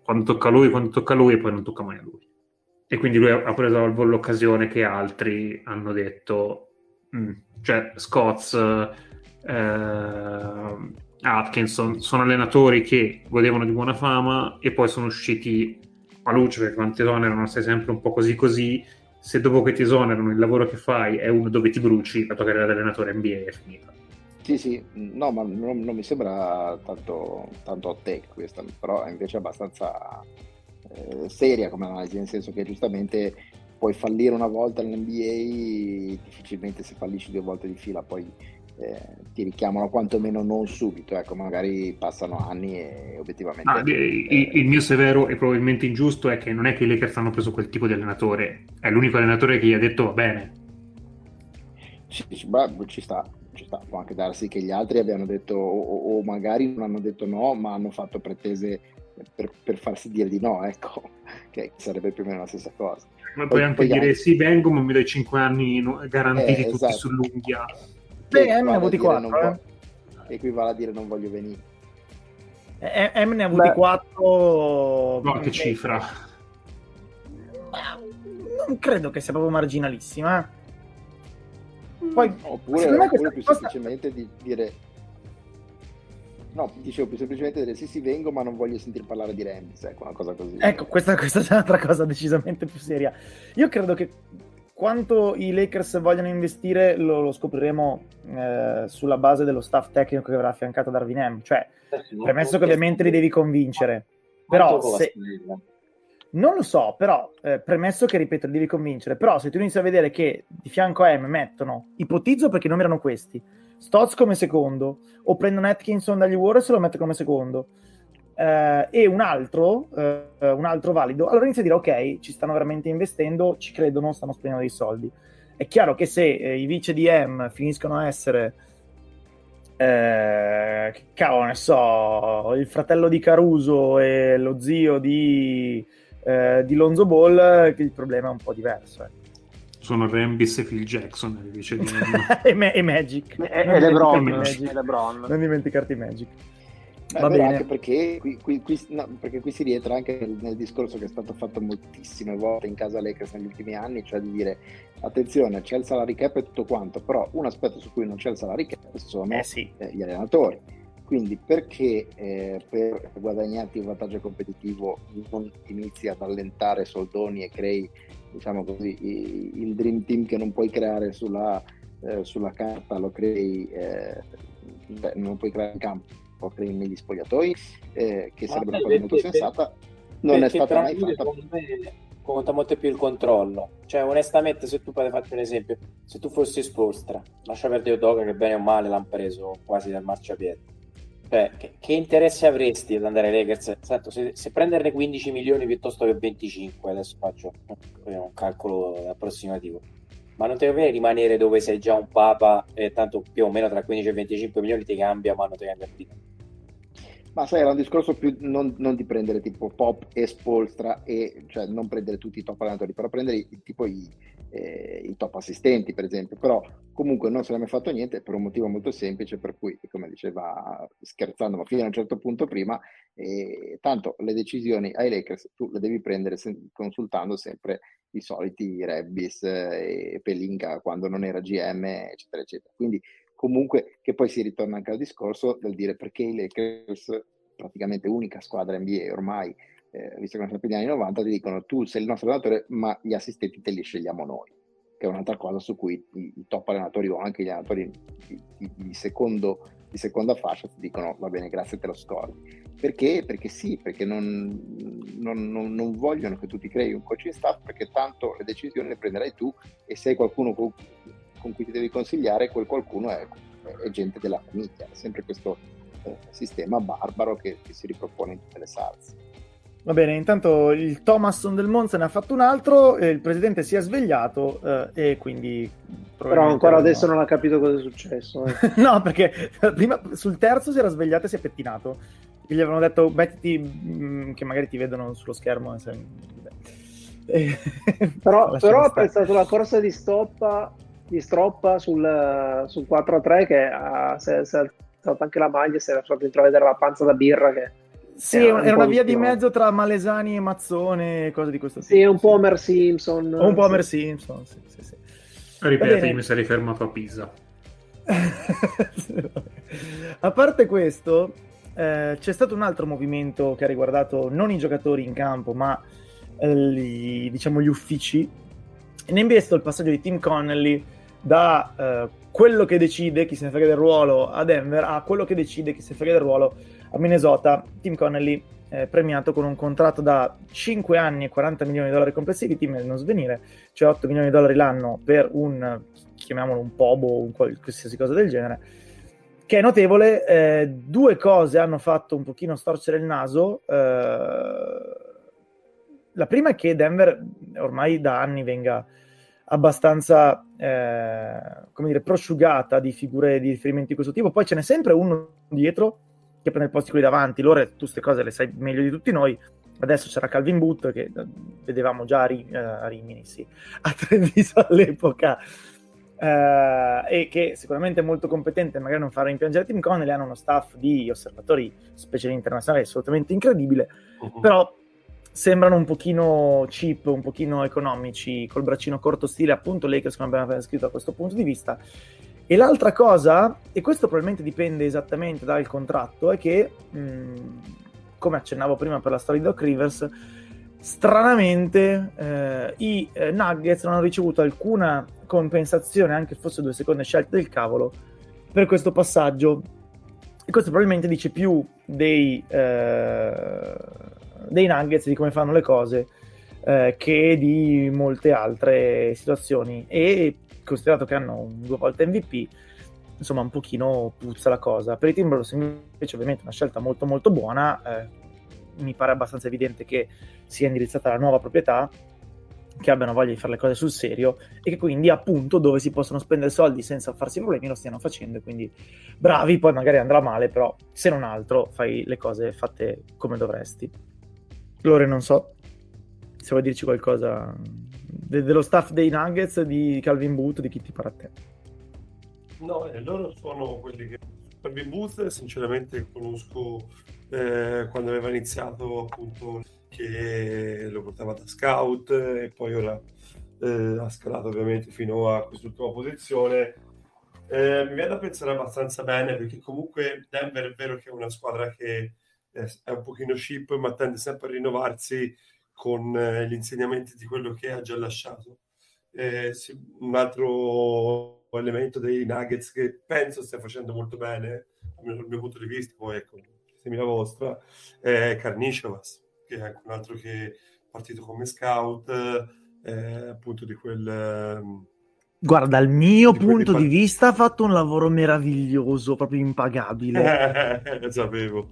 quando tocca a lui, quando tocca a lui e poi non tocca mai a lui. E quindi lui ha preso l'occasione che altri hanno detto, mm, cioè Scots, eh, Atkinson sono allenatori che godevano di buona fama e poi sono usciti a luce perché quando ti esonerano sei sempre un po' così così. Se dopo che ti esonerano il lavoro che fai è uno dove ti bruci la tua carriera da allenatore NBA è finita. Sì sì, no ma non, non mi sembra tanto, tanto take questa però è invece abbastanza eh, seria come analisi nel senso che giustamente puoi fallire una volta nell'NBA difficilmente se fallisci due volte di fila poi eh, ti richiamano quantomeno non subito, ecco, magari passano anni e obiettivamente... Ah, eh, il, mio severo e probabilmente ingiusto è che non è che i Lakers hanno preso quel tipo di allenatore, è l'unico allenatore che gli ha detto va bene. Ci, ci sta, ci sta, può anche darsi che gli altri abbiano detto o, o magari non hanno detto no, ma hanno fatto pretese per, per, farsi dire di no, ecco, che sarebbe più o meno la stessa cosa. Ma puoi anche dire altri... sì, vengo, ma mi dai 5 anni garantiti eh, tutti esatto. sull'unghia. Beh, M ne ha avuti 4. Eh. Equivale a dire non voglio venire. Eh, M ne ha avuti 4. No, che cifra. Non credo che sia proprio marginalissima. Poi, oppure, oppure più cosa... semplicemente di dire No, dicevo più semplicemente dire sì, sì, vengo, ma non voglio sentire parlare di Rams, ecco, una cosa così. Ecco, questa, questa è un'altra cosa decisamente più seria. Io credo che quanto i Lakers vogliono investire lo, lo scopriremo eh, sulla base dello staff tecnico che avrà affiancato Darwin M. Cioè, premesso che ovviamente li devi convincere, però se... Non lo so, però, eh, premesso che, ripeto, li devi convincere, però se tu inizi a vedere che di fianco a M mettono, ipotizzo perché i nomi erano questi, Stotz come secondo, o prendono Atkinson dagli Warriors e lo mettono come secondo, eh, e un altro, eh, un altro valido, allora inizia a dire ok, ci stanno veramente investendo, ci credono, stanno spendendo dei soldi. È chiaro che se eh, i vice DM finiscono a essere eh, cavolo, ne so, il fratello di Caruso e lo zio di, eh, di Lonzo Ball, il problema è un po' diverso. Eh. Sono Rambis e Phil Jackson, invece di... e, Ma- e Magic. E, e LeBron, Magic. e LeBron. Non dimenticarti Magic. Beh, Va bene. anche perché qui, qui- qui- no, perché qui si rientra anche nel, nel discorso che è stato fatto moltissime volte in casa Lakers negli ultimi anni, cioè di dire attenzione, c'è il salary cap e tutto quanto, però un aspetto su cui non c'è il salary cap sono Eh sì. eh, gli allenatori. Quindi perché eh, per guadagnarti un vantaggio competitivo non inizi ad allentare soldoni e crei, diciamo così, i- il dream team che non puoi creare sulla, eh, sulla carta, lo crei, eh, beh, non puoi creare in campo, crei negli spogliatoi, eh, che Ma sarebbe una cosa molto sensata. Non è stata mai fatta. me conta molto più il controllo. Cioè, onestamente, se tu poi farti un esempio, se tu fossi Spostra, lascia perdere Udoka che bene o male l'hanno preso quasi dal marciapiede. Cioè, che, che interesse avresti ad andare ai Lakers? Sento, se, se prenderne 15 milioni piuttosto che 25, adesso faccio un calcolo approssimativo. Ma non ti conviene rimanere dove sei già un papa e tanto più o meno tra 15 e 25 milioni ti cambia, ma non ti cambia più. Ma sai, era un discorso più non, non di prendere tipo Pop e Spolstra, e, cioè non prendere tutti i top allenatori, però prendere tipo i, eh, i top assistenti, per esempio. Però comunque non se è mai fatto niente per un motivo molto semplice, per cui, come diceva scherzando, ma fino a un certo punto prima, eh, tanto le decisioni ai Lakers tu le devi prendere se- consultando sempre i soliti Rebbis eh, e Pelinka quando non era GM, eccetera, eccetera. Quindi comunque che poi si ritorna anche al discorso del dire perché i Lakers, praticamente unica squadra NBA ormai, eh, visto che non sono più degli anni 90, ti dicono tu sei il nostro allenatore, ma gli assistenti te li scegliamo noi, che è un'altra cosa su cui i, i top allenatori o anche gli allenatori di, di- di secondo- di seconda fascia ti dicono va bene, grazie, te lo scordi. Perché? Perché sì, perché non, non- non- non vogliono che tu ti crei un coaching staff, perché tanto le decisioni le prenderai tu e se hai qualcuno con, con cui ti devi consigliare, quel qualcuno è, è gente della famiglia. È sempre questo eh, sistema barbaro che, che si ripropone in tutte le salse. Va bene, intanto il Thomasson del Monza ne ha fatto un altro, e il presidente si è svegliato eh, e quindi... Però ancora non- adesso non ha capito cosa è successo. eh. no, perché prima sul terzo si era svegliato e si è pettinato. Gli avevano detto mettiti mm, che magari ti vedono sullo schermo. e Eh, Però, però stare. apprezzato la corsa di stoppa di stroppa sul, sul 4-3 che ha, si è, si è alzata anche la maglia si era fatto intravedere la panza da birra che Sì, Era un era una via di mezzo tra Malesani e Mazzone, cose di questo tipo. sì, è un po' Homer Simpson un po' sì. Homer Simpson, sì, sì, sì. Ripeti, bene. mi sarei fermato a Pisa. a parte questo, eh, c'è stato un altro movimento che ha riguardato non i giocatori in campo, ma eh, gli, diciamo, gli uffici. In NBA è stato il passaggio di Tim Connelly da eh, quello che decide chi se ne frega del ruolo a Denver a quello che decide chi se ne frega del ruolo a Minnesota. Tim Connelly eh, premiato con un contratto da 5 anni e 40 milioni di dollari complessivi, team nel non svenire, cioè 8 milioni di dollari l'anno per un, chiamiamolo un pobo, qual- qualsiasi cosa del genere, che è notevole. Eh, due cose hanno fatto un pochino storcere il naso. eh, la prima è che Denver ormai da anni venga abbastanza, eh, come dire, prosciugata di figure di riferimento di questo tipo. Poi ce n'è sempre uno dietro che prende il posto di quelli davanti. Loro tu queste cose le sai meglio di tutti noi. Adesso c'era Calvin Boot che eh, vedevamo già a, Ri- eh, a Rimini, sì, a Treviso all'epoca. eh, e che sicuramente è molto competente, magari non fa rimpiangere Tim Connelly, hanno uno staff di osservatori speciali internazionali assolutamente incredibile, però sembrano un pochino cheap, un pochino economici, col braccino corto stile appunto Lakers come abbiamo appena scritto da questo punto di vista. E l'altra cosa, e questo probabilmente dipende esattamente dal contratto, è che, mh, come accennavo prima per la storia di Doc Rivers, stranamente eh, i eh, Nuggets non hanno ricevuto alcuna compensazione, anche fosse due seconde scelte del cavolo, per questo passaggio. E questo probabilmente dice più dei, eh, dei Nuggets, di come fanno le cose, eh, che di molte altre situazioni. E considerato che hanno un- due volte MVP, insomma, un pochino puzza la cosa. Per i Timberwolves invece ovviamente una scelta molto molto buona, eh, mi pare abbastanza evidente che sia indirizzata alla nuova proprietà, che abbiano voglia di fare le cose sul serio e che quindi appunto dove si possono spendere soldi senza farsi problemi lo stiano facendo quindi bravi poi magari andrà male però se non altro fai le cose fatte come dovresti Lore non so se vuoi dirci qualcosa de- dello staff dei Nuggets di Calvin Booth di chi ti pare a te no eh, loro sono quelli che Calvin Booth sinceramente conosco eh, quando aveva iniziato appunto che lo portava da scout e poi ora eh, ha scalato ovviamente fino a quest'ultima posizione. Eh, mi viene da pensare abbastanza bene perché comunque Denver è vero che è una squadra che è un pochino chip ma tende sempre a rinnovarsi con eh, gli insegnamenti di quello che ha già lasciato. Eh, sì, un altro elemento dei Nuggets che penso stia facendo molto bene dal mio punto di vista, poi ecco, ditemi la vostra, è Carnicevas che è un altro che è partito come scout, eh, appunto di quel... Guarda, dal mio di punto di vista ha fatto un lavoro meraviglioso, proprio impagabile. Eh, sapevo.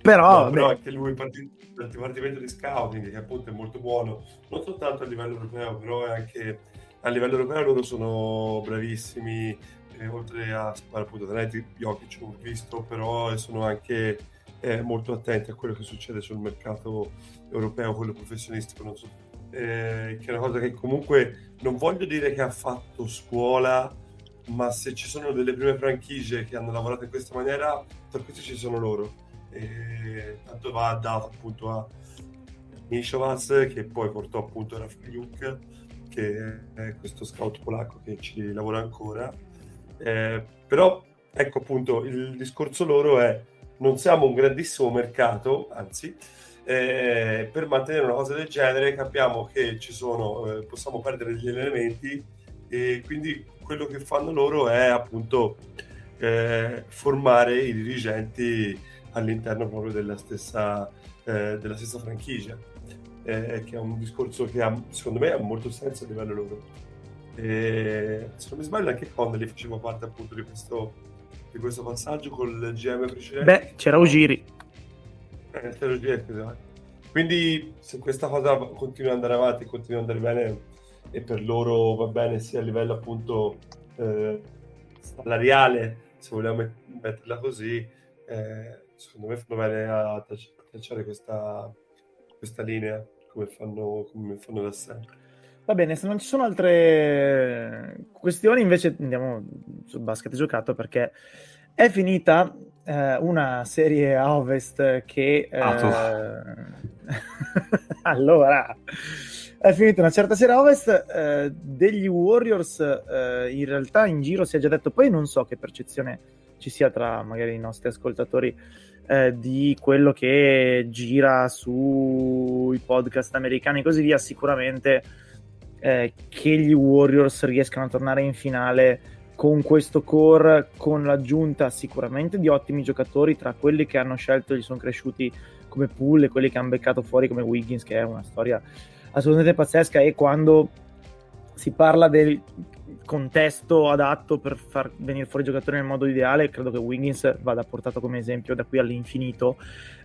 Però, no, però anche lui dal dipartimento di scouting, che appunto è molto buono, non soltanto a livello europeo, però anche a livello europeo loro sono bravissimi, eh, oltre a appunto talenti, Jokic ho visto, però sono anche eh, molto attenti a quello che succede sul mercato europeo, quello professionistico, non so, eh, che è una cosa che comunque non voglio dire che ha fatto scuola, ma se ci sono delle prime franchigie che hanno lavorato in questa maniera, tra questi ci sono loro. E tanto va dato appunto a Nishovas che poi portò appunto a Rafaliuk che è questo scout polacco che ci lavora ancora. Eh, però ecco appunto il discorso loro è non siamo un grandissimo mercato, anzi, eh, per mantenere una cosa del genere capiamo che ci sono, eh, possiamo perdere degli elementi e quindi quello che fanno loro è appunto eh, formare i dirigenti all'interno proprio della stessa, eh, della stessa franchigia, eh, che è un discorso che ha, secondo me ha molto senso a livello loro. E, se non mi sbaglio anche Connelly faceva parte appunto di questo di questo passaggio col GM precedente? Beh, c'era Ugiri. Quindi se questa cosa continua ad andare avanti, continua ad andare bene e per loro va bene sia a livello appunto eh, salariale, se vogliamo metterla così, eh, secondo me fanno bene a tracciare questa, questa linea come fanno, come fanno da sempre. Va bene, se non ci sono altre questioni, invece andiamo sul basket giocato perché è finita eh, una serie a ovest che... Eh... allora, è finita una certa serie a ovest eh, degli Warriors, eh, in realtà in giro si è già detto, poi non so che percezione ci sia tra magari i nostri ascoltatori eh, di quello che gira sui podcast americani e così via, sicuramente eh, che gli Warriors riescano a tornare in finale con questo core, con l'aggiunta sicuramente di ottimi giocatori tra quelli che hanno scelto e gli sono cresciuti come pool e quelli che hanno beccato fuori come Wiggins, che è una storia assolutamente pazzesca. E quando si parla del contesto adatto per far venire fuori i giocatori nel modo ideale, credo che Wiggins vada portato come esempio da qui all'infinito,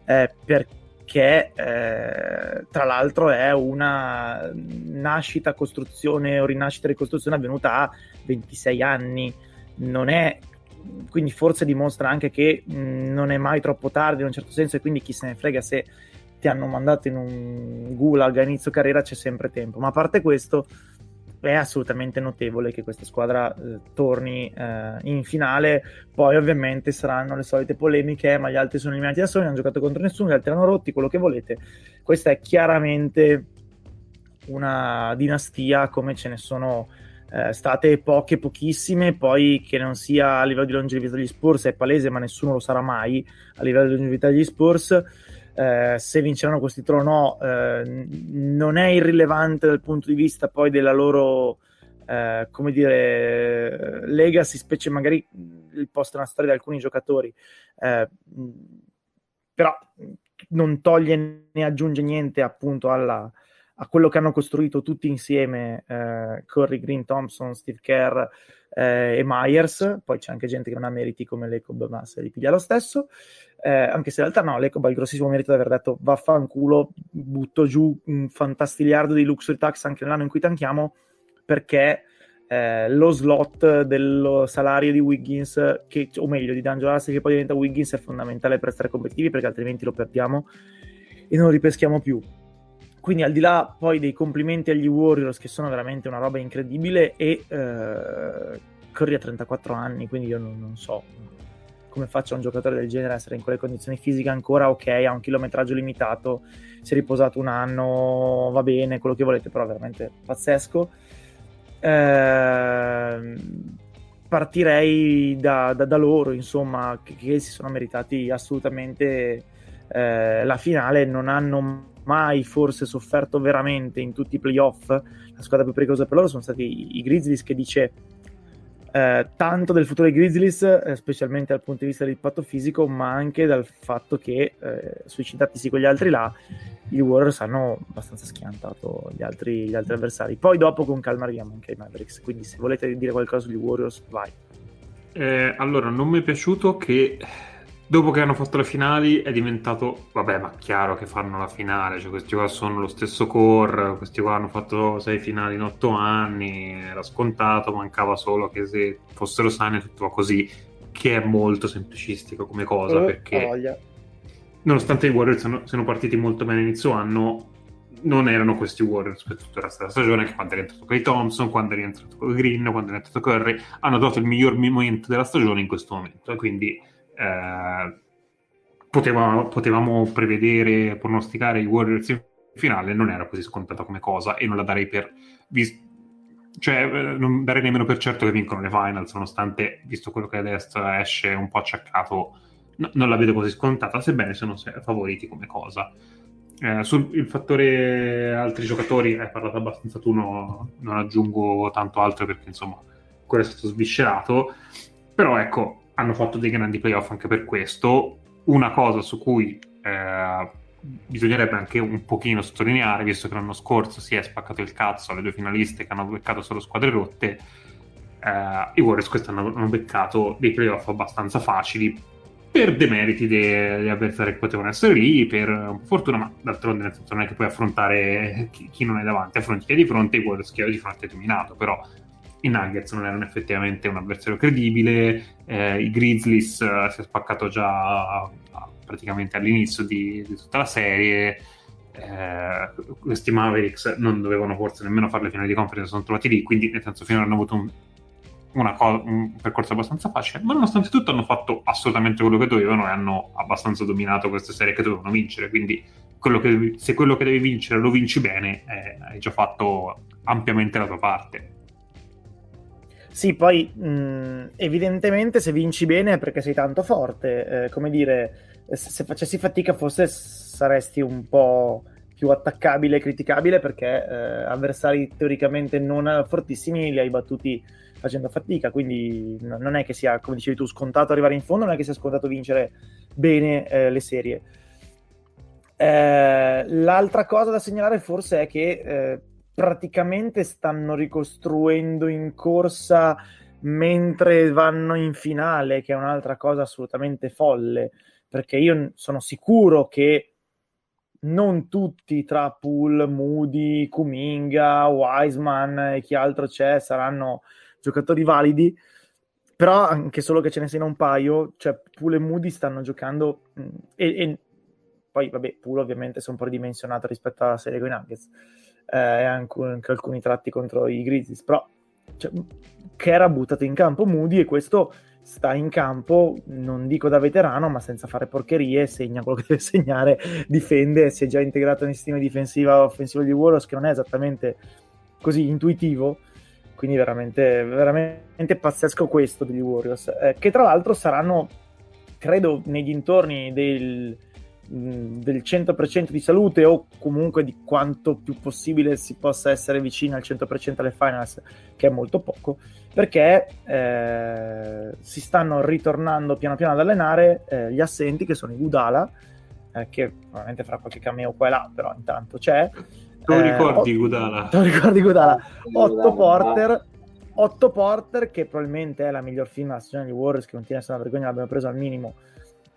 eh, perché che eh, tra l'altro è una nascita, costruzione o rinascita e ricostruzione avvenuta a 26 anni, non è quindi forse dimostra anche che mh, non è mai troppo tardi in un certo senso e quindi chi se ne frega se ti hanno mandato in un gulag a inizio carriera c'è sempre tempo, ma a parte questo è assolutamente notevole che questa squadra eh, torni eh, in finale. Poi, ovviamente, saranno le solite polemiche, ma gli altri sono eliminati da soli, non hanno giocato contro nessuno, gli altri hanno rotti, quello che volete. Questa è chiaramente una dinastia come ce ne sono eh, state poche, pochissime. Poi che non sia a livello di longevità degli Spurs è palese, ma nessuno lo sarà mai a livello di longevità degli Spurs eh, se vinceranno questi titolo o no, eh, non è irrilevante dal punto di vista poi della loro, eh, come dire, legacy, specie magari il posto nella storia di alcuni giocatori. Però non toglie né aggiunge niente appunto alla, a quello che hanno costruito tutti insieme eh, Curry, Green, Thompson, Steve Kerr eh, e Myers, poi c'è anche gente che non ha meriti come Lecob, ma se li piglia lo stesso, eh, anche se in realtà no, Lecob ha il grossissimo merito di aver detto vaffanculo, butto giù un fantastiliardo di luxury tax anche nell'anno in cui tanchiamo, perché eh, lo slot del salario di Wiggins, che, o meglio di D'Angelo Russell che poi diventa Wiggins, è fondamentale per essere competitivi perché altrimenti lo perdiamo e non lo ripeschiamo più. Quindi al di là poi dei complimenti agli Warriors che sono veramente una roba incredibile e eh, Curry ha 34 anni, quindi io non, non, so come faccia un giocatore del genere a essere in quelle condizioni fisiche ancora, ok, ha un chilometraggio limitato, si è riposato un anno, va bene, quello che volete, però veramente pazzesco. Eh, partirei da, da, da, loro, insomma, che, che, si sono meritati assolutamente eh, la finale, non hanno mai forse sofferto veramente in tutti i playoff, la squadra più pericolosa per loro sono stati i Grizzlies che dice eh, tanto del futuro dei Grizzlies, eh, specialmente dal punto di vista dell'impatto fisico, ma anche dal fatto che eh, sui citati quegli altri là, i Warriors hanno abbastanza schiantato gli altri, gli altri avversari. Poi dopo con calma arriviamo anche ai Mavericks, quindi se volete dire qualcosa sugli Warriors, vai. Eh, allora, non mi è piaciuto che dopo che hanno fatto le finali è diventato, vabbè, ma chiaro che fanno la finale, cioè questi qua sono lo stesso core, questi qua hanno fatto sei finali in otto anni, era scontato, mancava solo che se fossero sani tutto va così, che è molto semplicistico come cosa, Eh, perché voglia. nonostante i Warriors siano, siano partiti molto bene inizio anno, non erano questi Warriors per tutto il resto della stagione, che quando è rientrato Clay Thompson, quando è rientrato Green, quando è rientrato Curry, hanno trovato il miglior momento della stagione in questo momento, e quindi eh, poteva- potevamo prevedere, pronosticare i Warriors in finale, non era così scontata come cosa e non la darei per... vis- cioè, eh, non darei nemmeno per certo che vincono le finals, nonostante, visto quello che adesso esce un po' acciaccato, no- non la vedo così scontata, sebbene siano favoriti come cosa. Eh, sul fattore altri giocatori hai parlato abbastanza tu, no- non aggiungo tanto altro perché insomma quello è stato sviscerato. Però ecco, hanno fatto dei grandi playoff anche per questo. Una cosa su cui eh, bisognerebbe anche un pochino sottolineare, visto che l'anno scorso si è spaccato il cazzo alle due finaliste che hanno beccato solo squadre rotte, eh, i Warriors quest'anno hanno beccato dei playoff abbastanza facili per demeriti degli avversari che potevano essere lì, per fortuna, ma d'altronde nel senso non è che puoi affrontare chi, chi non è davanti, affronti chi è di fronte, i Warriors chi è di fronte è dominato, però i Nuggets non erano effettivamente un avversario credibile, eh, i Grizzlies eh, si è spaccato già praticamente all'inizio di, di tutta la serie, eh, questi Mavericks non dovevano forse nemmeno fare le finali di conference, sono trovati lì, quindi nel senso finora hanno avuto un, co- un percorso abbastanza facile, ma nonostante tutto hanno fatto assolutamente quello che dovevano e hanno abbastanza dominato queste serie che dovevano vincere, quindi quello che se quello che devi vincere lo vinci bene, eh, hai già fatto ampiamente la tua parte. Sì, poi mh, evidentemente se vinci bene è perché sei tanto forte. Eh, come dire, se, facessi fatica forse saresti un po' più attaccabile e criticabile perché eh, avversari teoricamente non fortissimi li hai battuti facendo fatica. Quindi n- non è che sia, come dicevi tu, scontato arrivare in fondo, non è che sia scontato vincere bene eh, le serie. Eh, l'altra cosa da segnalare forse è che eh, praticamente stanno ricostruendo in corsa mentre vanno in finale, che è un'altra cosa assolutamente folle, perché io sono sicuro che non tutti tra Pool, Moody, Kuminga, Wiseman e chi altro c'è saranno giocatori validi, però anche solo che ce ne siano un paio, cioè Pool e Moody stanno giocando mh, e, e poi vabbè, Pool ovviamente si è un po' ridimensionato rispetto alla serie con i Nuggets e anche, anche alcuni tratti contro i Grizzlies, però cioè, che era buttato in campo Moody e questo sta in campo, non dico da veterano, ma senza fare porcherie, segna quello che deve segnare, difende, si è già integrato nel sistema difensiva offensivo di Warriors che non è esattamente così intuitivo, quindi veramente, veramente pazzesco questo degli Warriors, eh, che tra l'altro saranno, credo, nei dintorni del del 100% di salute o comunque di quanto più possibile si possa essere vicino al 100% alle finals, che è molto poco, perché eh, si stanno ritornando piano piano ad allenare eh, gli assenti che sono i Gudala, eh, che probabilmente farà qualche cameo qua e là, però intanto c'è, Te lo ricordi, Gudala? Lo ricordi, Gudala? 8 Porter, 8 Porter, che probabilmente è la miglior film della stagione di Warriors, che non tiene essere una vergogna, l'abbiamo preso al minimo,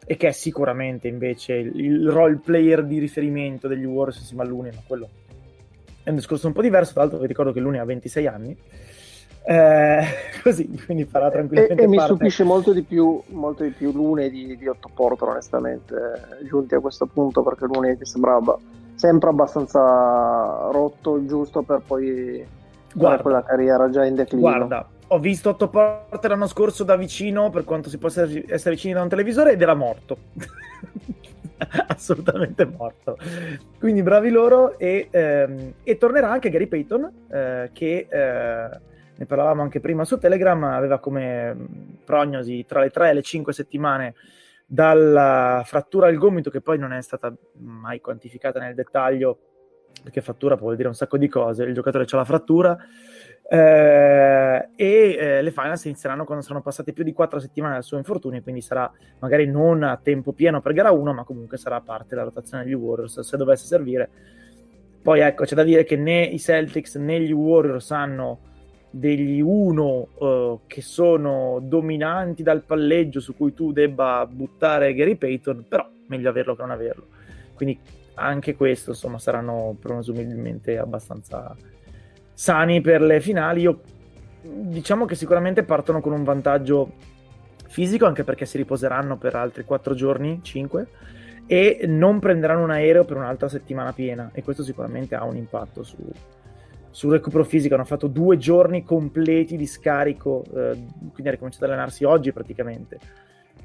e che è sicuramente invece il, role player di riferimento degli Warriors insieme a Luni, ma quello è un discorso un po' diverso, tra l'altro vi ricordo che Luni ha 26 anni, eh, così, quindi farà tranquillamente e, e mi stupisce molto di più, molto di più Lune di, di Otto Porter, onestamente, giunti a questo punto, perché Lune mi sembrava sempre abbastanza rotto il giusto per poi guarda, quella carriera già in declino. Guarda, ho visto Otto Porter l'anno scorso da vicino, per quanto si possa essere vicini da un televisore, ed era morto. assolutamente morto. Quindi bravi loro e, ehm, e tornerà anche Gary Payton eh, che eh, ne parlavamo anche prima su Telegram, aveva come prognosi tra le 3 e le 5 settimane dalla frattura al gomito che poi non è stata mai quantificata nel dettaglio perché frattura può dire un sacco di cose, il giocatore ha la frattura eh, e eh, le finals inizieranno quando saranno passate più di 4 settimane dal suo infortunio quindi sarà magari non a tempo pieno per gara 1 ma comunque sarà parte della rotazione degli Warriors se dovesse servire poi ecco c'è da dire che né i Celtics né gli Warriors hanno degli uno uh, che sono dominanti dal palleggio su cui tu debba buttare Gary Payton, però meglio averlo che non averlo. Quindi anche questo, insomma, saranno presumibilmente abbastanza sani per le finali. Io diciamo che sicuramente partono con un vantaggio fisico, anche perché si riposeranno per altri 4 giorni, 5 e non prenderanno un aereo per un'altra settimana piena e questo sicuramente ha un impatto su, sul recupero fisico hanno fatto due giorni completi di scarico, eh, quindi ha ricominciato ad allenarsi oggi praticamente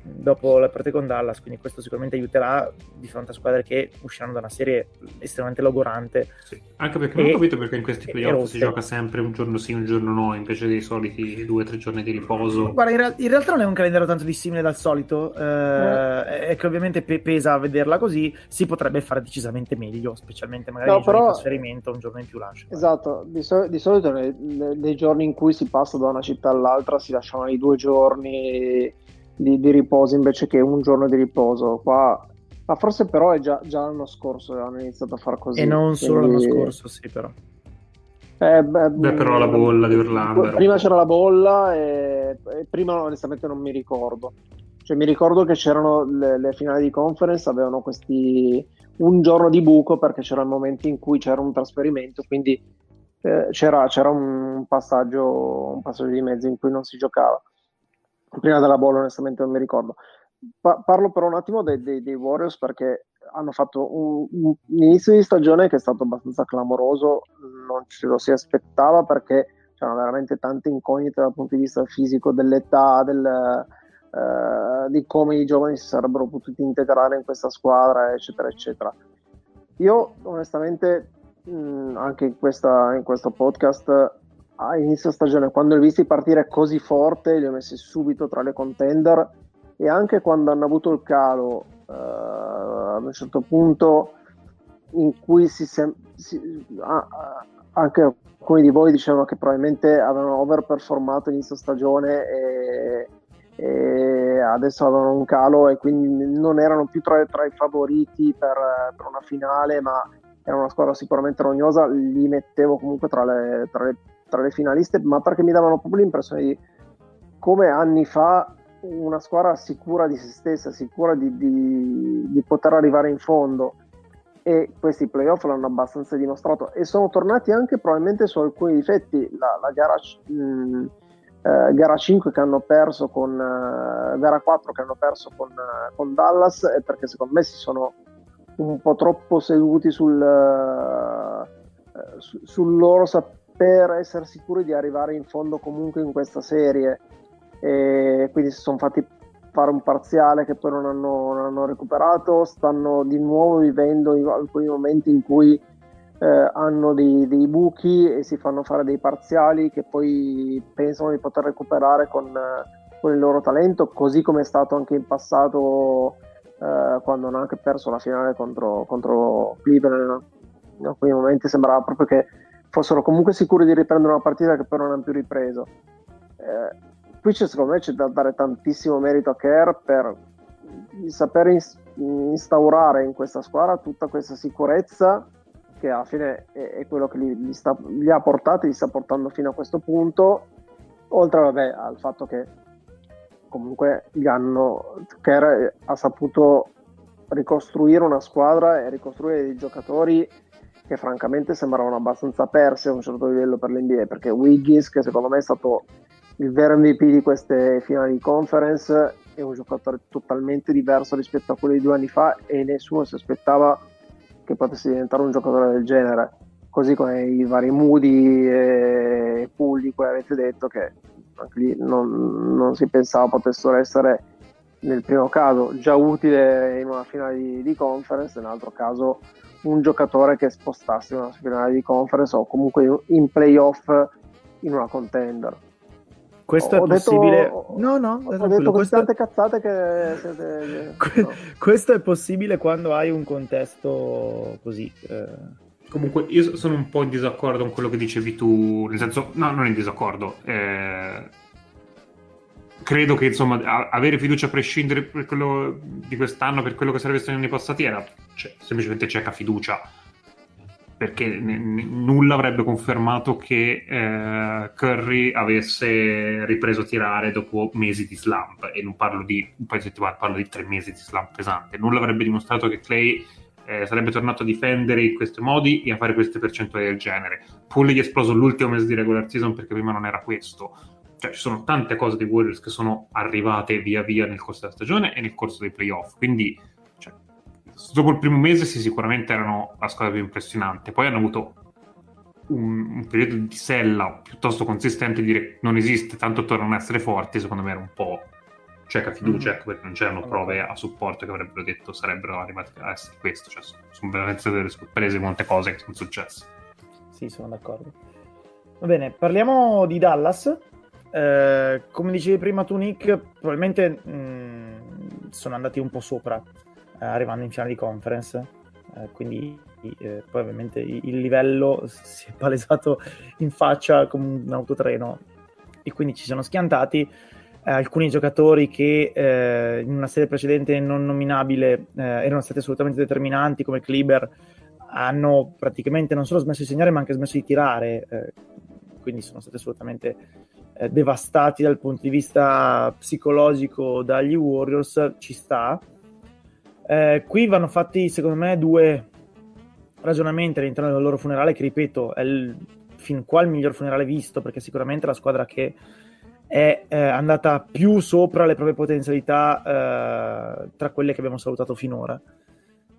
dopo la partita con Dallas, quindi questo sicuramente aiuterà di fronte a squadre che usciranno da una serie estremamente logorante. Sì. Anche perché e, non ho capito perché in questi playoff si gioca sempre un giorno sì, un giorno no, invece dei soliti due o tre giorni di riposo. Guarda, in, re- in, realtà non è un calendario tanto dissimile dal solito, eh, eh. è che ovviamente pe- pesa a vederla così, si potrebbe fare decisamente meglio, specialmente magari no, però... di trasferimento, un giorno in più lascia. Esatto, di, so- di solito nei, nei giorni in cui si passa da una città all'altra si lasciano i due giorni di, di, riposo invece che un giorno di riposo. Qua, ma forse però è già, già l'anno scorso che hanno iniziato a fare così. E non solo l'anno scorso, sì, però. Eh, beh, beh, però la bolla di Orlando. Prima c'era la bolla e, e, prima onestamente non mi ricordo. Cioè, mi ricordo che c'erano le, le, finali di conference, avevano questi un giorno di buco perché c'era il momento in cui c'era un trasferimento, quindi eh, c'era, c'era un, passaggio, un passaggio di mezzo in cui non si giocava prima della bolla onestamente non mi ricordo. Pa- parlo però un attimo dei, dei, dei, Warriors perché hanno fatto un, un, inizio di stagione che è stato abbastanza clamoroso, non ce lo si aspettava perché c'erano veramente tante incognite dal punto di vista fisico, dell'età, del, eh, di come i giovani si sarebbero potuti integrare in questa squadra, eccetera, eccetera. Io onestamente, mh, anche in, questa, in questo podcast, a inizio stagione, quando li ho visti partire così forte, li ho messi subito tra le contender. E anche quando hanno avuto il calo uh, ad un certo punto in cui si, sem- si ah, anche alcuni di voi dicevano che probabilmente avevano overperformato inizio stagione e, e adesso avevano un calo e quindi non erano più tra, tra i favoriti per, per, una finale ma era una squadra sicuramente rognosa li mettevo comunque tra le, tra le tra le finaliste, ma perché mi davano proprio l'impressione di come anni fa una squadra sicura di se stessa, sicura di, di, di poter arrivare in fondo. E questi playoff l'hanno abbastanza dimostrato. E sono tornati anche probabilmente su alcuni difetti. La, la gara, mh, eh, gara 5 che hanno perso con eh, gara 4 che hanno perso con, eh, con Dallas perché secondo me si sono un po' troppo seduti sul, eh, su, sul loro sapere per essere sicuri di arrivare in fondo comunque in questa serie. E quindi si sono fatti fare un parziale che poi non hanno, non hanno recuperato, stanno di nuovo vivendo alcuni momenti in cui eh, hanno dei, dei, buchi e si fanno fare dei parziali che poi pensano di poter recuperare con, con il loro talento, così come è stato anche in passato eh, quando hanno anche perso la finale contro, contro Cleveland. In alcuni momenti sembrava proprio che fossero comunque sicuri di riprendere una partita che però non hanno più ripreso. Eh, qui secondo me c'è da dare tantissimo merito a Kerr per saper instaurare in questa squadra tutta questa sicurezza che alla fine è, è quello che li, li, sta, li, ha portati, li sta portando fino a questo punto, oltre vabbè, al fatto che comunque gli hanno, Kerr ha saputo ricostruire una squadra e ricostruire dei giocatori che francamente sembravano abbastanza persi a un certo livello per l'NBA, perché Wiggins, che secondo me è stato il vero MVP di queste finali di conference, è un giocatore totalmente diverso rispetto a quelli di due anni fa e nessuno si aspettava che potesse diventare un giocatore del genere. Così come i vari Moody e Pool di cui avete detto che anche lì non, non, si pensava potessero essere nel primo caso già utile in una finale di, di conference, nell'altro caso un giocatore che spostasse una finale di conference o comunque in playoff in una contender. Questo ho è possibile. Detto, no, no, ho detto questo... tante cazzate che siete... no. Questo è possibile quando hai un contesto così. Eh... Comunque, io sono un po' in disaccordo con quello che dicevi tu, nel senso, no, non in disaccordo. Eh... Credo che insomma, avere fiducia a prescindere per quello di quest'anno per quello che sarebbe stato negli anni passati era cioè, semplicemente cieca fiducia perché n- nulla avrebbe confermato che eh, Curry avesse ripreso a tirare dopo mesi di slump e non parlo di un paio di settimane, parlo di tre mesi di slump pesante. Nulla avrebbe dimostrato che Clay eh, sarebbe tornato a difendere in questi modi e a fare queste percentuali del genere. Pulli gli è esploso l'ultimo mese di regular season perché prima non era questo. Cioè, ci sono tante cose dei Warriors che sono arrivate via via nel corso della stagione e nel corso dei playoff. Quindi dopo il primo mese sì, sicuramente erano la squadra più impressionante. Poi hanno avuto un, un, periodo di sella piuttosto consistente, dire non esiste, tanto tornano a essere forti, secondo me era un po' cieca fiducia, mm-hmm. ecco, perché non c'erano prove a supporto che avrebbero detto sarebbero arrivati a essere questo. Cioè, sono veramente delle sorprese molte cose che sono successe. Sì, sono d'accordo. Va bene, parliamo di Dallas. Eh, come dicevi prima tu, Nick, probabilmente mh, mm, sono andati un po' sopra eh, arrivando in finale di conference. Eh, quindi eh, poi ovviamente il livello si è palesato in faccia come un autotreno. E quindi ci sono schiantati. Eh, alcuni giocatori che eh, in una serie precedente non nominabile eh, erano stati assolutamente determinanti come Kleber hanno praticamente non solo smesso di segnare ma anche smesso di tirare. Eh, quindi sono stati assolutamente devastati dal punto di vista psicologico dagli Warriors ci sta eh, qui vanno fatti, secondo me, due ragionamenti all'interno del loro funerale, che ripeto, è il, fin qua il miglior funerale visto, perché sicuramente la squadra che è eh, andata più sopra le proprie potenzialità eh, tra quelle che abbiamo salutato finora.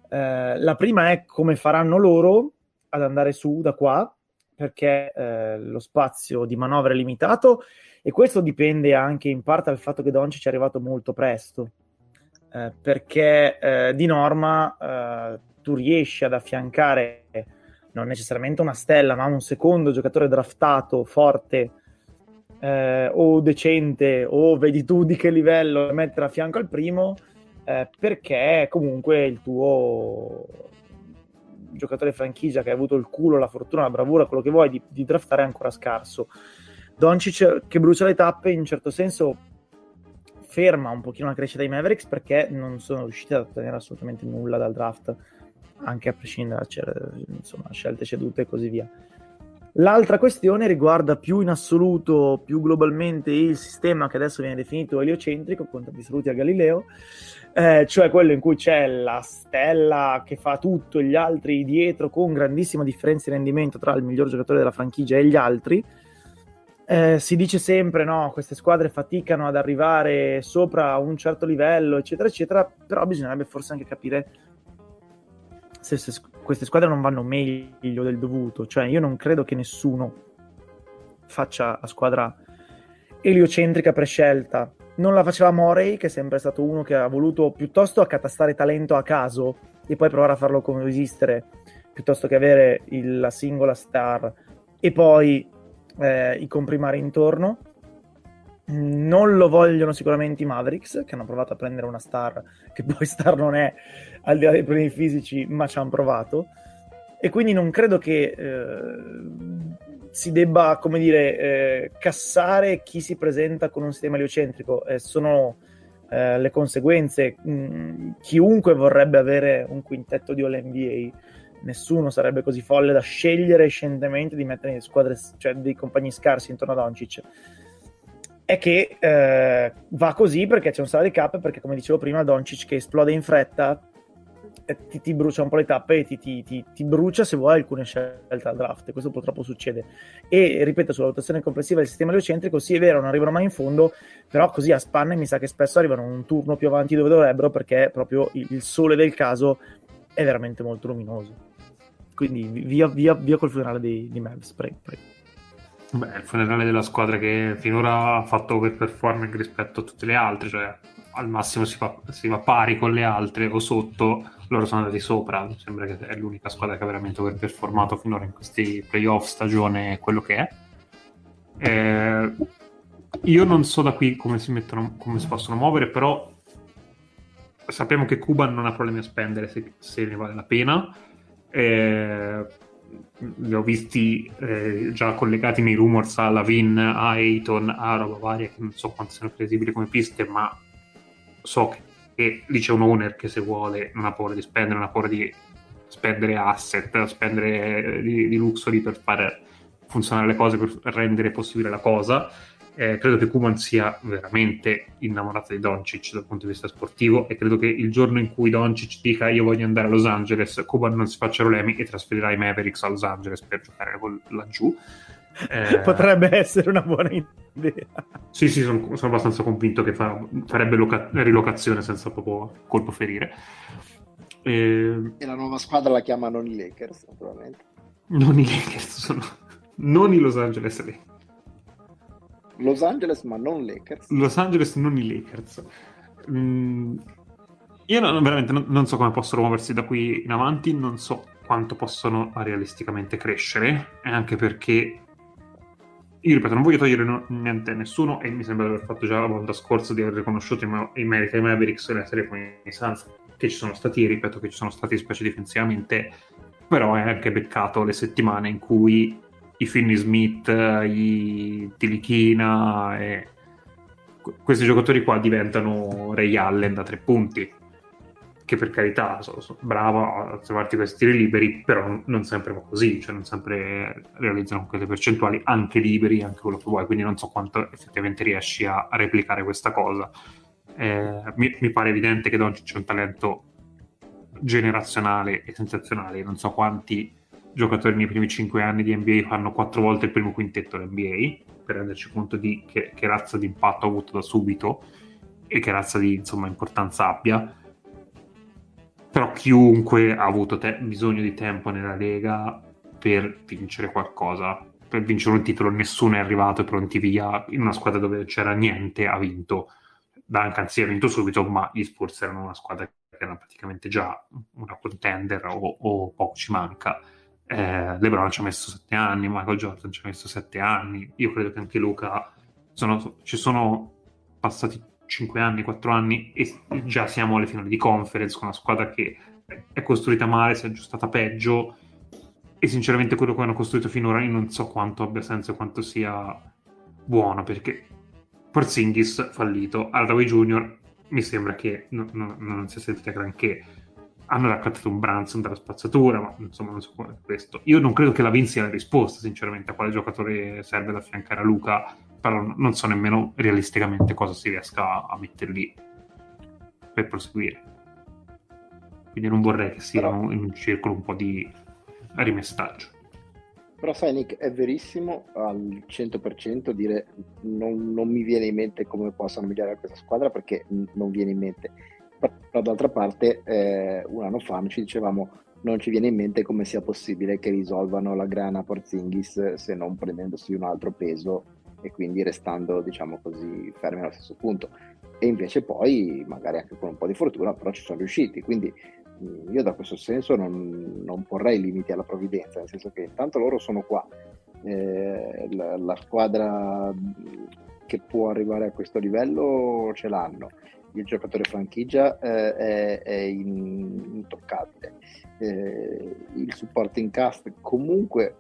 Eh, la prima è come faranno loro ad andare su da qua, perché eh, lo spazio di manovra è limitato e questo dipende anche in parte dal fatto che Doncic è arrivato molto presto eh, perché eh, di norma eh, tu riesci ad affiancare non necessariamente una stella, ma un secondo giocatore draftato forte eh, o decente o vedi tu di che livello mettere a fianco al primo eh, perché comunque il tuo giocatore franchigia che ha avuto il culo, la fortuna, la bravura, quello che vuoi di, di draftare è ancora scarso. Doncic che brucia le tappe in certo senso ferma un pochino la crescita dei Mavericks perché non sono riusciti ad ottenere assolutamente nulla dal draft, anche a prescindere da insomma, scelte cedute e così via. L'altra questione riguarda più in assoluto, più globalmente il sistema che adesso viene definito eliocentrico, con tanti saluti a Galileo, eh, cioè quello in cui c'è la stella che fa tutto e gli altri dietro con grandissima differenza di rendimento tra il miglior giocatore della franchigia e gli altri, eh, si dice sempre no, queste squadre faticano ad arrivare sopra un certo livello, eccetera, eccetera, però bisognerebbe forse anche capire se, se queste squadre non vanno meglio del dovuto, cioè io non credo che nessuno faccia la squadra eliocentrica prescelta. Non la faceva Morey, che è sempre stato uno che ha voluto piuttosto accatastare talento a caso e poi provare a farlo coesistere, piuttosto che avere il, la singola star e poi eh, i comprimari intorno. Non lo vogliono sicuramente i Mavericks, che hanno provato a prendere una star, che poi star non è al di là dei problemi fisici, ma ci hanno provato. E quindi non credo che eh, si debba, come dire, eh, cassare chi si presenta con un sistema eliocentrico. Eh, sono le conseguenze. Mm, chiunque vorrebbe avere un quintetto di All NBA nessuno sarebbe così folle da scegliere scientemente di mettere in squadre, cioè dei compagni scarsi intorno a Doncic è che eh, va così perché c'è un salary cap perché come dicevo prima Doncic che esplode in fretta eh, ti, ti, brucia un po' le tappe e ti, ti, ti, brucia se vuoi alcune scelte al draft. Questo purtroppo succede. E ripeto sulla valutazione complessiva del sistema geocentrico sì è vero non arrivano mai in fondo però così a spanne mi sa che spesso arrivano un turno più avanti dove dovrebbero perché proprio il sole del caso è veramente molto luminoso. Quindi via, via, via col funerale di, di Mavs prego, prego. Beh, il funerale della squadra che finora ha fatto overperforming rispetto a tutte le altre, cioè al massimo si, fa, si va pari con le altre o sotto, loro sono andati sopra, mi sembra che è l'unica squadra che ha veramente overperformato finora in questi playoff, stagione, quello che è. Eh, io non so da qui come si, mettono, come si possono muovere, però sappiamo che Cuba non ha problemi a spendere se, se ne vale la pena. Eh, li ho visti eh, già collegati nei rumors a Lavin, a Ayton, a roba varia che non so quanto siano credibili come piste, ma so che, che lì c'è un owner che se vuole non ha paura di spendere, non ha paura di spendere asset, spendere eh, di, di luxury per fare funzionare le cose, per rendere possibile la cosa eh, credo che Kuman sia veramente innamorato di Doncic dal punto di vista sportivo e credo che il giorno in cui Doncic dica io voglio andare a Los Angeles, Kuman non si faccia problemi e trasferirà i Mavericks a Los Angeles per giocare laggiù. Eh... Potrebbe essere una buona idea. Sì, sì, sono, sono abbastanza convinto che fa, farebbe loca- rilocazione senza proprio colpo ferire. E... e la nuova squadra la chiamano i Lakers, naturalmente. Non i Lakers, sono... non i Los Angeles Lakers. Los Angeles, ma non Lakers. Los Angeles, non i Lakers. Mm, io non, veramente non, non, so come possono muoversi da qui in avanti, non so quanto possono realisticamente crescere, e anche perché io ripeto, non voglio togliere niente a nessuno e mi sembra di aver fatto già la volta scorsa di aver riconosciuto i, meriti ai Mavericks e la serie come i Suns che ci sono stati, ripeto che ci sono stati specie difensivamente, però è anche beccato le settimane in cui i Finney Smith, i Tilichina e questi giocatori qua diventano Ray Allen da tre punti che per carità sono, sono bravo a trovarti questi tiri liberi però non sempre va così cioè non sempre realizzano quelle percentuali anche liberi, anche quello che vuoi quindi non so quanto effettivamente riesci a, a replicare questa cosa. Eh, mi, mi, pare evidente che Doncic c'è un talento generazionale e sensazionale non so quanti giocatori nei primi 5 anni di NBA fanno 4 volte il primo quintetto dell'NBA per renderci conto di che, che razza di impatto ha avuto da subito e che razza di insomma, importanza abbia. Però chiunque ha avuto te- bisogno di tempo nella Lega per vincere qualcosa per vincere un titolo nessuno è arrivato e pronti via in una squadra dove c'era niente ha vinto. Duncan si è vinto subito ma gli Spurs erano una squadra che era praticamente già una contender o, o poco ci manca eh, LeBron ci ha messo sette anni, Michael Jordan ci ha messo sette anni, io credo che anche Luca, sono, ci sono passati cinque anni, quattro anni e già siamo alle finali di conference con una squadra che è costruita male, si è aggiustata peggio e sinceramente quello che hanno costruito finora io non so quanto abbia senso e quanto sia buono perché Porzingis fallito, Hardaway Junior mi sembra che no, no, non si è sentita granché hanno raccattato un Branson dalla spazzatura, ma insomma non so come questo. Io non credo che la Vin sia la risposta, sinceramente, a quale giocatore serve da affiancare a Luca, però non so nemmeno realisticamente cosa si riesca a mettere lì per proseguire. Quindi non vorrei che sia però... in un circolo un po' di rimestaggio. Però sai Nick, è verissimo al 100% dire non, non mi viene in mente come possano migliorare questa squadra perché non viene in mente però d'altra parte eh, un anno fa ci dicevamo non ci viene in mente come sia possibile che risolvano la grana Porzingis se non prendendosi un altro peso e quindi restando diciamo così fermi allo stesso punto. E invece poi magari anche con un po' di fortuna però ci sono riusciti. Quindi io da questo senso non, non porrei limiti alla provvidenza nel senso che intanto loro sono qua. Eh, la, la squadra che può arrivare a questo livello ce l'hanno il giocatore franchigia eh, è, è in, intoccabile. Eh, il supporting cast comunque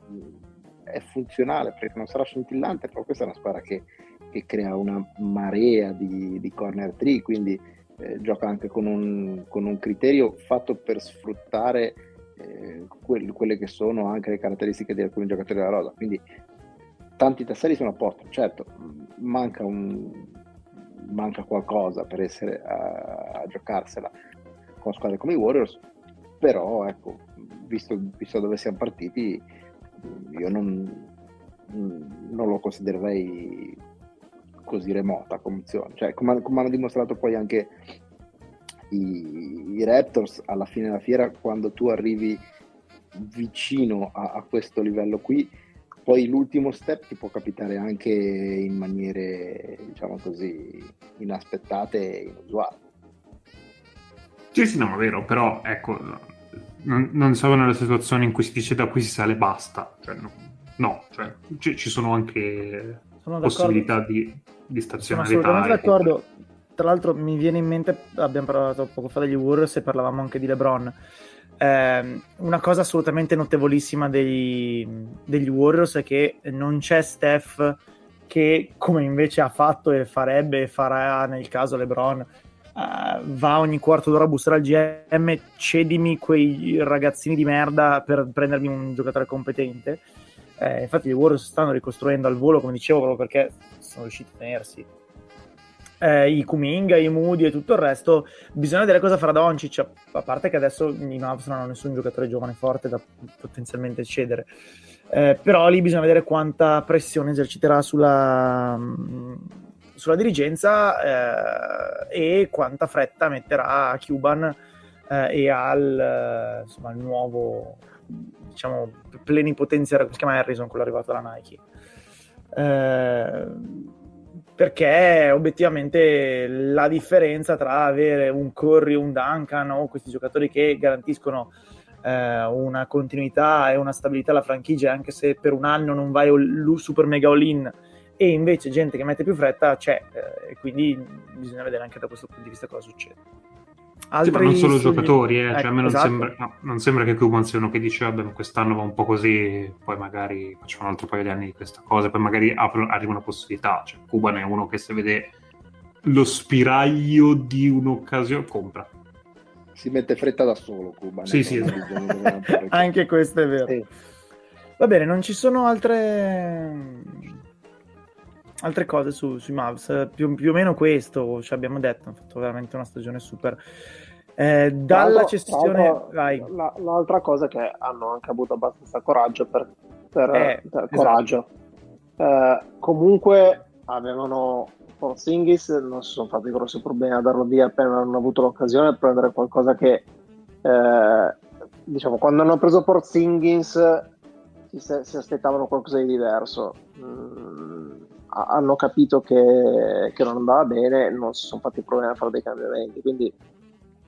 è funzionale perché non sarà scintillante, però questa è una squadra che, che crea una marea di, di corner tree, quindi eh, gioca anche con un, con un, criterio fatto per sfruttare eh, que- quelle che sono anche le caratteristiche di alcuni giocatori della rosa. Quindi tanti tasselli sono a posto, certo, manca, un, manca qualcosa per essere a, a giocarsela con squadre come i Warriors, però ecco, visto, visto dove siamo partiti, io non, non lo considererei così remota come opzione. Cioè, come, come, hanno dimostrato poi anche i, i, Raptors alla fine della fiera, quando tu arrivi vicino a, a, questo livello qui, poi l'ultimo step ti può capitare anche in maniere, diciamo così, inaspettate e inusuali. Sì, sì, no, è vero, però ecco, non, non siamo nella situazione in cui si dice da qui si sale basta. Cioè, no, no cioè, ci, ci, sono anche sono possibilità di, di stazionarietà. Sono assolutamente d'accordo. Tra l'altro mi viene in mente, abbiamo parlato poco fa degli Warriors e parlavamo anche di LeBron. Eh, una cosa assolutamente notevolissima degli, degli Warriors è che non c'è Steph che, come invece ha fatto e farebbe e farà nel caso LeBron, uh, va ogni quarto d'ora a bussare al GM, cedimi quei ragazzini di merda per prendermi un giocatore competente. Eh, infatti i Warriors stanno ricostruendo al volo, come dicevo, proprio perché sono riusciti a tenersi eh, i Kuminga, i Moody e tutto il resto. Bisogna vedere cosa farà Doncic, a parte che adesso i Mavs non hanno nessun giocatore giovane forte da potenzialmente cedere. Eh, però lì bisogna vedere quanta pressione eserciterà sulla, sulla dirigenza eh, e quanta fretta metterà a Cuban eh, e al, insomma, al nuovo diciamo plenipotenziario si chiama Harrison quello arrivato alla Nike eh, perché obiettivamente la differenza tra avere un Curry un Duncan o questi giocatori che garantiscono eh, una continuità e una stabilità alla franchigia anche se per un anno non vai super mega all in e invece gente che mette più fretta c'è eh, e quindi bisogna vedere anche da questo punto di vista cosa succede. Altri sì, non solo studi... giocatori, eh. Cioè, a me non, esatto. sembra, no, non, sembra, che Cuban sia uno che dice vabbè quest'anno va un po' così, poi magari facciamo un altro paio di anni di questa cosa, poi magari apro, arriva una possibilità. Cioè, Cuban è uno che se vede lo spiraglio di un'occasione compra. Si mette fretta da solo Cuban. Sì, sì, esatto. anche questo è vero. Sì. Va bene, non ci sono altre altre cose su, sui Mavs, più, più, o meno questo ci abbiamo detto, hanno fatto veramente una stagione super. Eh, dalla cessione, la, l'altra cosa è che hanno anche avuto abbastanza coraggio per, per, eh, per esatto. coraggio. Eh, comunque avevano Porzingis, non si sono fatti grossi problemi a darlo via appena hanno avuto l'occasione di prendere qualcosa che eh, diciamo quando hanno preso Porzingis si, si aspettavano qualcosa di diverso. Mm, hanno capito che, che, non andava bene, non si sono fatti problemi a fare dei cambiamenti. Quindi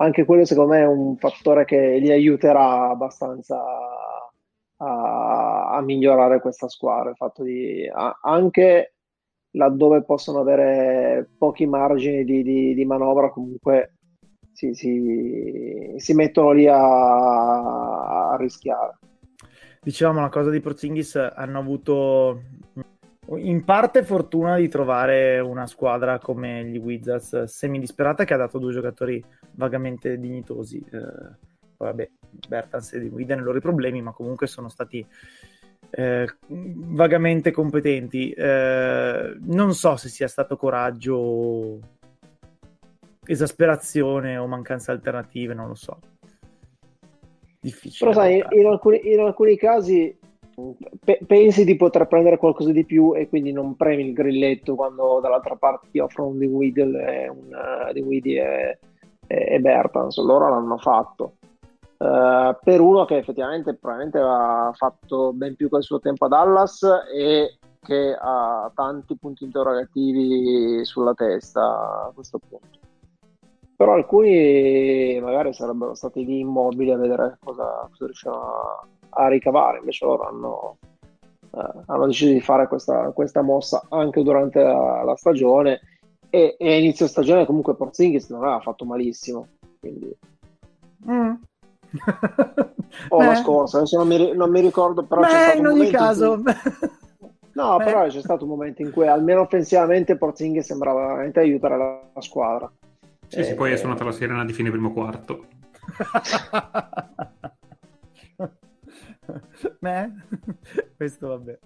anche quello secondo me è un fattore che li aiuterà abbastanza a, a migliorare questa squadra. Il fatto di a, anche laddove possono avere pochi margini di, di, di manovra, comunque si, si, si mettono lì a, a rischiare. Dicevamo una cosa di Porzingis, hanno avuto in parte fortuna di trovare una squadra come gli Wizards semi-disperata che ha dato due giocatori vagamente dignitosi. Eh, vabbè, Bertans e Widen hanno i loro problemi, ma comunque sono stati eh, vagamente competenti. Eh, non so se sia stato coraggio, esasperazione o mancanza alternative, non lo so. Difficile. Però sai, in alcuni, in alcuni casi Pe- pensi di poter prendere qualcosa di più e quindi non premi il grilletto quando dall'altra parte ti offrono un Weedle e un uh, e, e, e Bertans, loro l'hanno fatto. Uh, per uno che effettivamente probabilmente ha fatto ben più il suo tempo a Dallas e che ha tanti punti interrogativi sulla testa a questo punto. Però alcuni magari sarebbero stati lì immobili a vedere cosa, cosa riuscivano a ricavare, invece loro hanno, eh, hanno deciso di fare questa, questa, mossa anche durante la, la stagione e, e, a inizio stagione comunque Porzingis non aveva fatto malissimo, quindi... Mm. o la scorsa, adesso non mi, non mi ricordo, però Beh, c'è stato in ogni caso... In cui... No, Beh. però c'è stato un momento in cui almeno offensivamente Porzingis sembrava veramente aiutare la, la squadra. Sì, e... sì, poi è suonata la sirena di fine primo quarto. Me? Questo vabbè.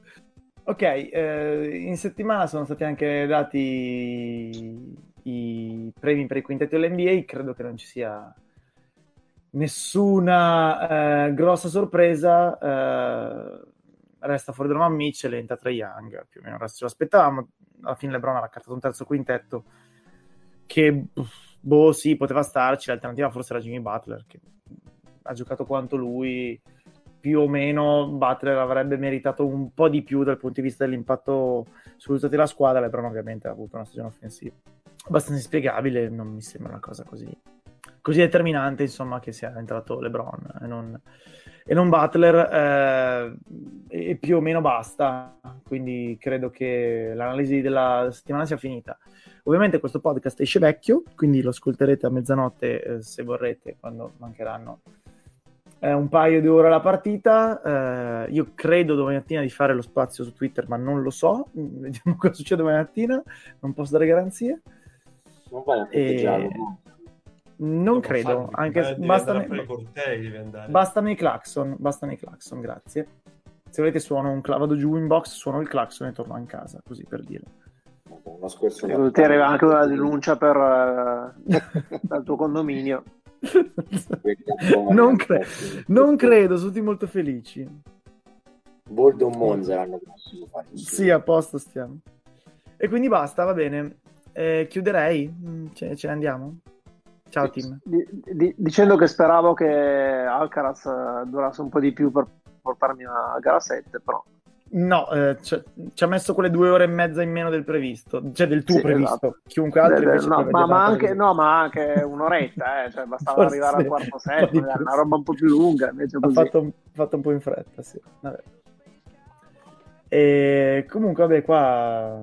Ok, eh, in settimana sono stati anche dati i premi per i quintetti dell'NBA, credo che non ci sia nessuna eh, grossa sorpresa. Eh, resta fuori Donovan Mitchell e entra Trae Young, più o meno il ce l'aspettavamo. Alla fine LeBron ha raccattato un terzo quintetto che, boh, sì, poteva starci, l'alternativa forse era Jimmy Butler, che ha giocato quanto lui, più o meno Butler avrebbe meritato un po' di più dal punto di vista dell'impatto sui risultati della squadra, LeBron ovviamente ha avuto una stagione offensiva abbastanza inspiegabile, non mi sembra una cosa così, così determinante, insomma, che sia entrato LeBron e non, e non Butler, eh, e più o meno basta, quindi credo che l'analisi della settimana sia finita. Ovviamente questo podcast esce vecchio, quindi lo ascolterete a mezzanotte eh, se vorrete, quando mancheranno eh, un paio di ore alla partita. Eh, io credo domani mattina di fare lo spazio su Twitter, ma non lo so. Vediamo cosa succede domani mattina, non posso dare garanzie. Non vai a festeggiare, no? Non Devo credo, farmi- anche se bastano, i clacson, bastano i clacson, grazie. Se volete suono un cla- vado giù in box, suono il clacson e torno in casa, così per dire. E ti arriva anche una denuncia per, eh, dal tuo condominio. Non, cre- non credo, sono tutti molto felici. Bordo Monza l'anno prossimo. Sì, a posto stiamo. E quindi basta, va bene. Eh, chiuderei, Mm, ce, ce ne andiamo. Ciao team. Di- dicendo che speravo che Alcaraz eh, durasse un po' di più per portarmi a gara 7, però No, eh, ci ci ha messo quelle due ore e mezza in meno del previsto, cioè del tuo Sì, previsto. esatto. Chiunque altro Eh, invece no, ma, ma anche, no, ma anche un'oretta, eh, cioè bastava Forse arrivare al quarto set, una roba un po' più lunga, invece ha così. fatto, un- fatto un po' in fretta, sì. Vabbè. E comunque, vabbè, qua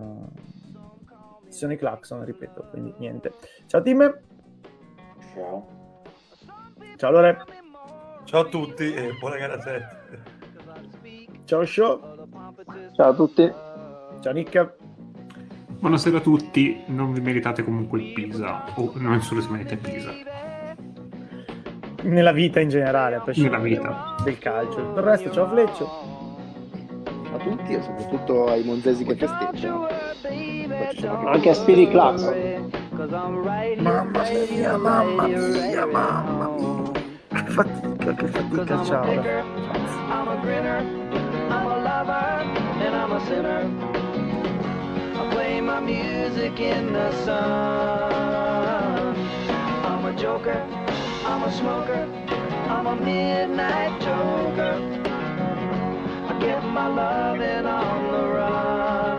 ci sono i clacson, ripeto, quindi niente. Ciao team, Ciao. ciao Lore, Ciao a tutti e buona gara 7. ciao Show, Ciao a tutti. ciao Nick, Buonasera a tutti, non vi meritate comunque il Pisa, o non solo se merita il Pisa. nella vita in generale, a prescindere Nella vita. del calcio. Per il resto, ciao Fleccio, a tutti e soprattutto ai monzesi che festeggiano. Anche a Speedy Claxon. mamma mia, mamma mia, mamma mia, che fatica, che fatica, ciao. I'm a grinner, I'm a lover, I'm a sinner. I play my music in the sun. I'm a joker, I'm a smoker, I'm a midnight joker. I get my loving on the run.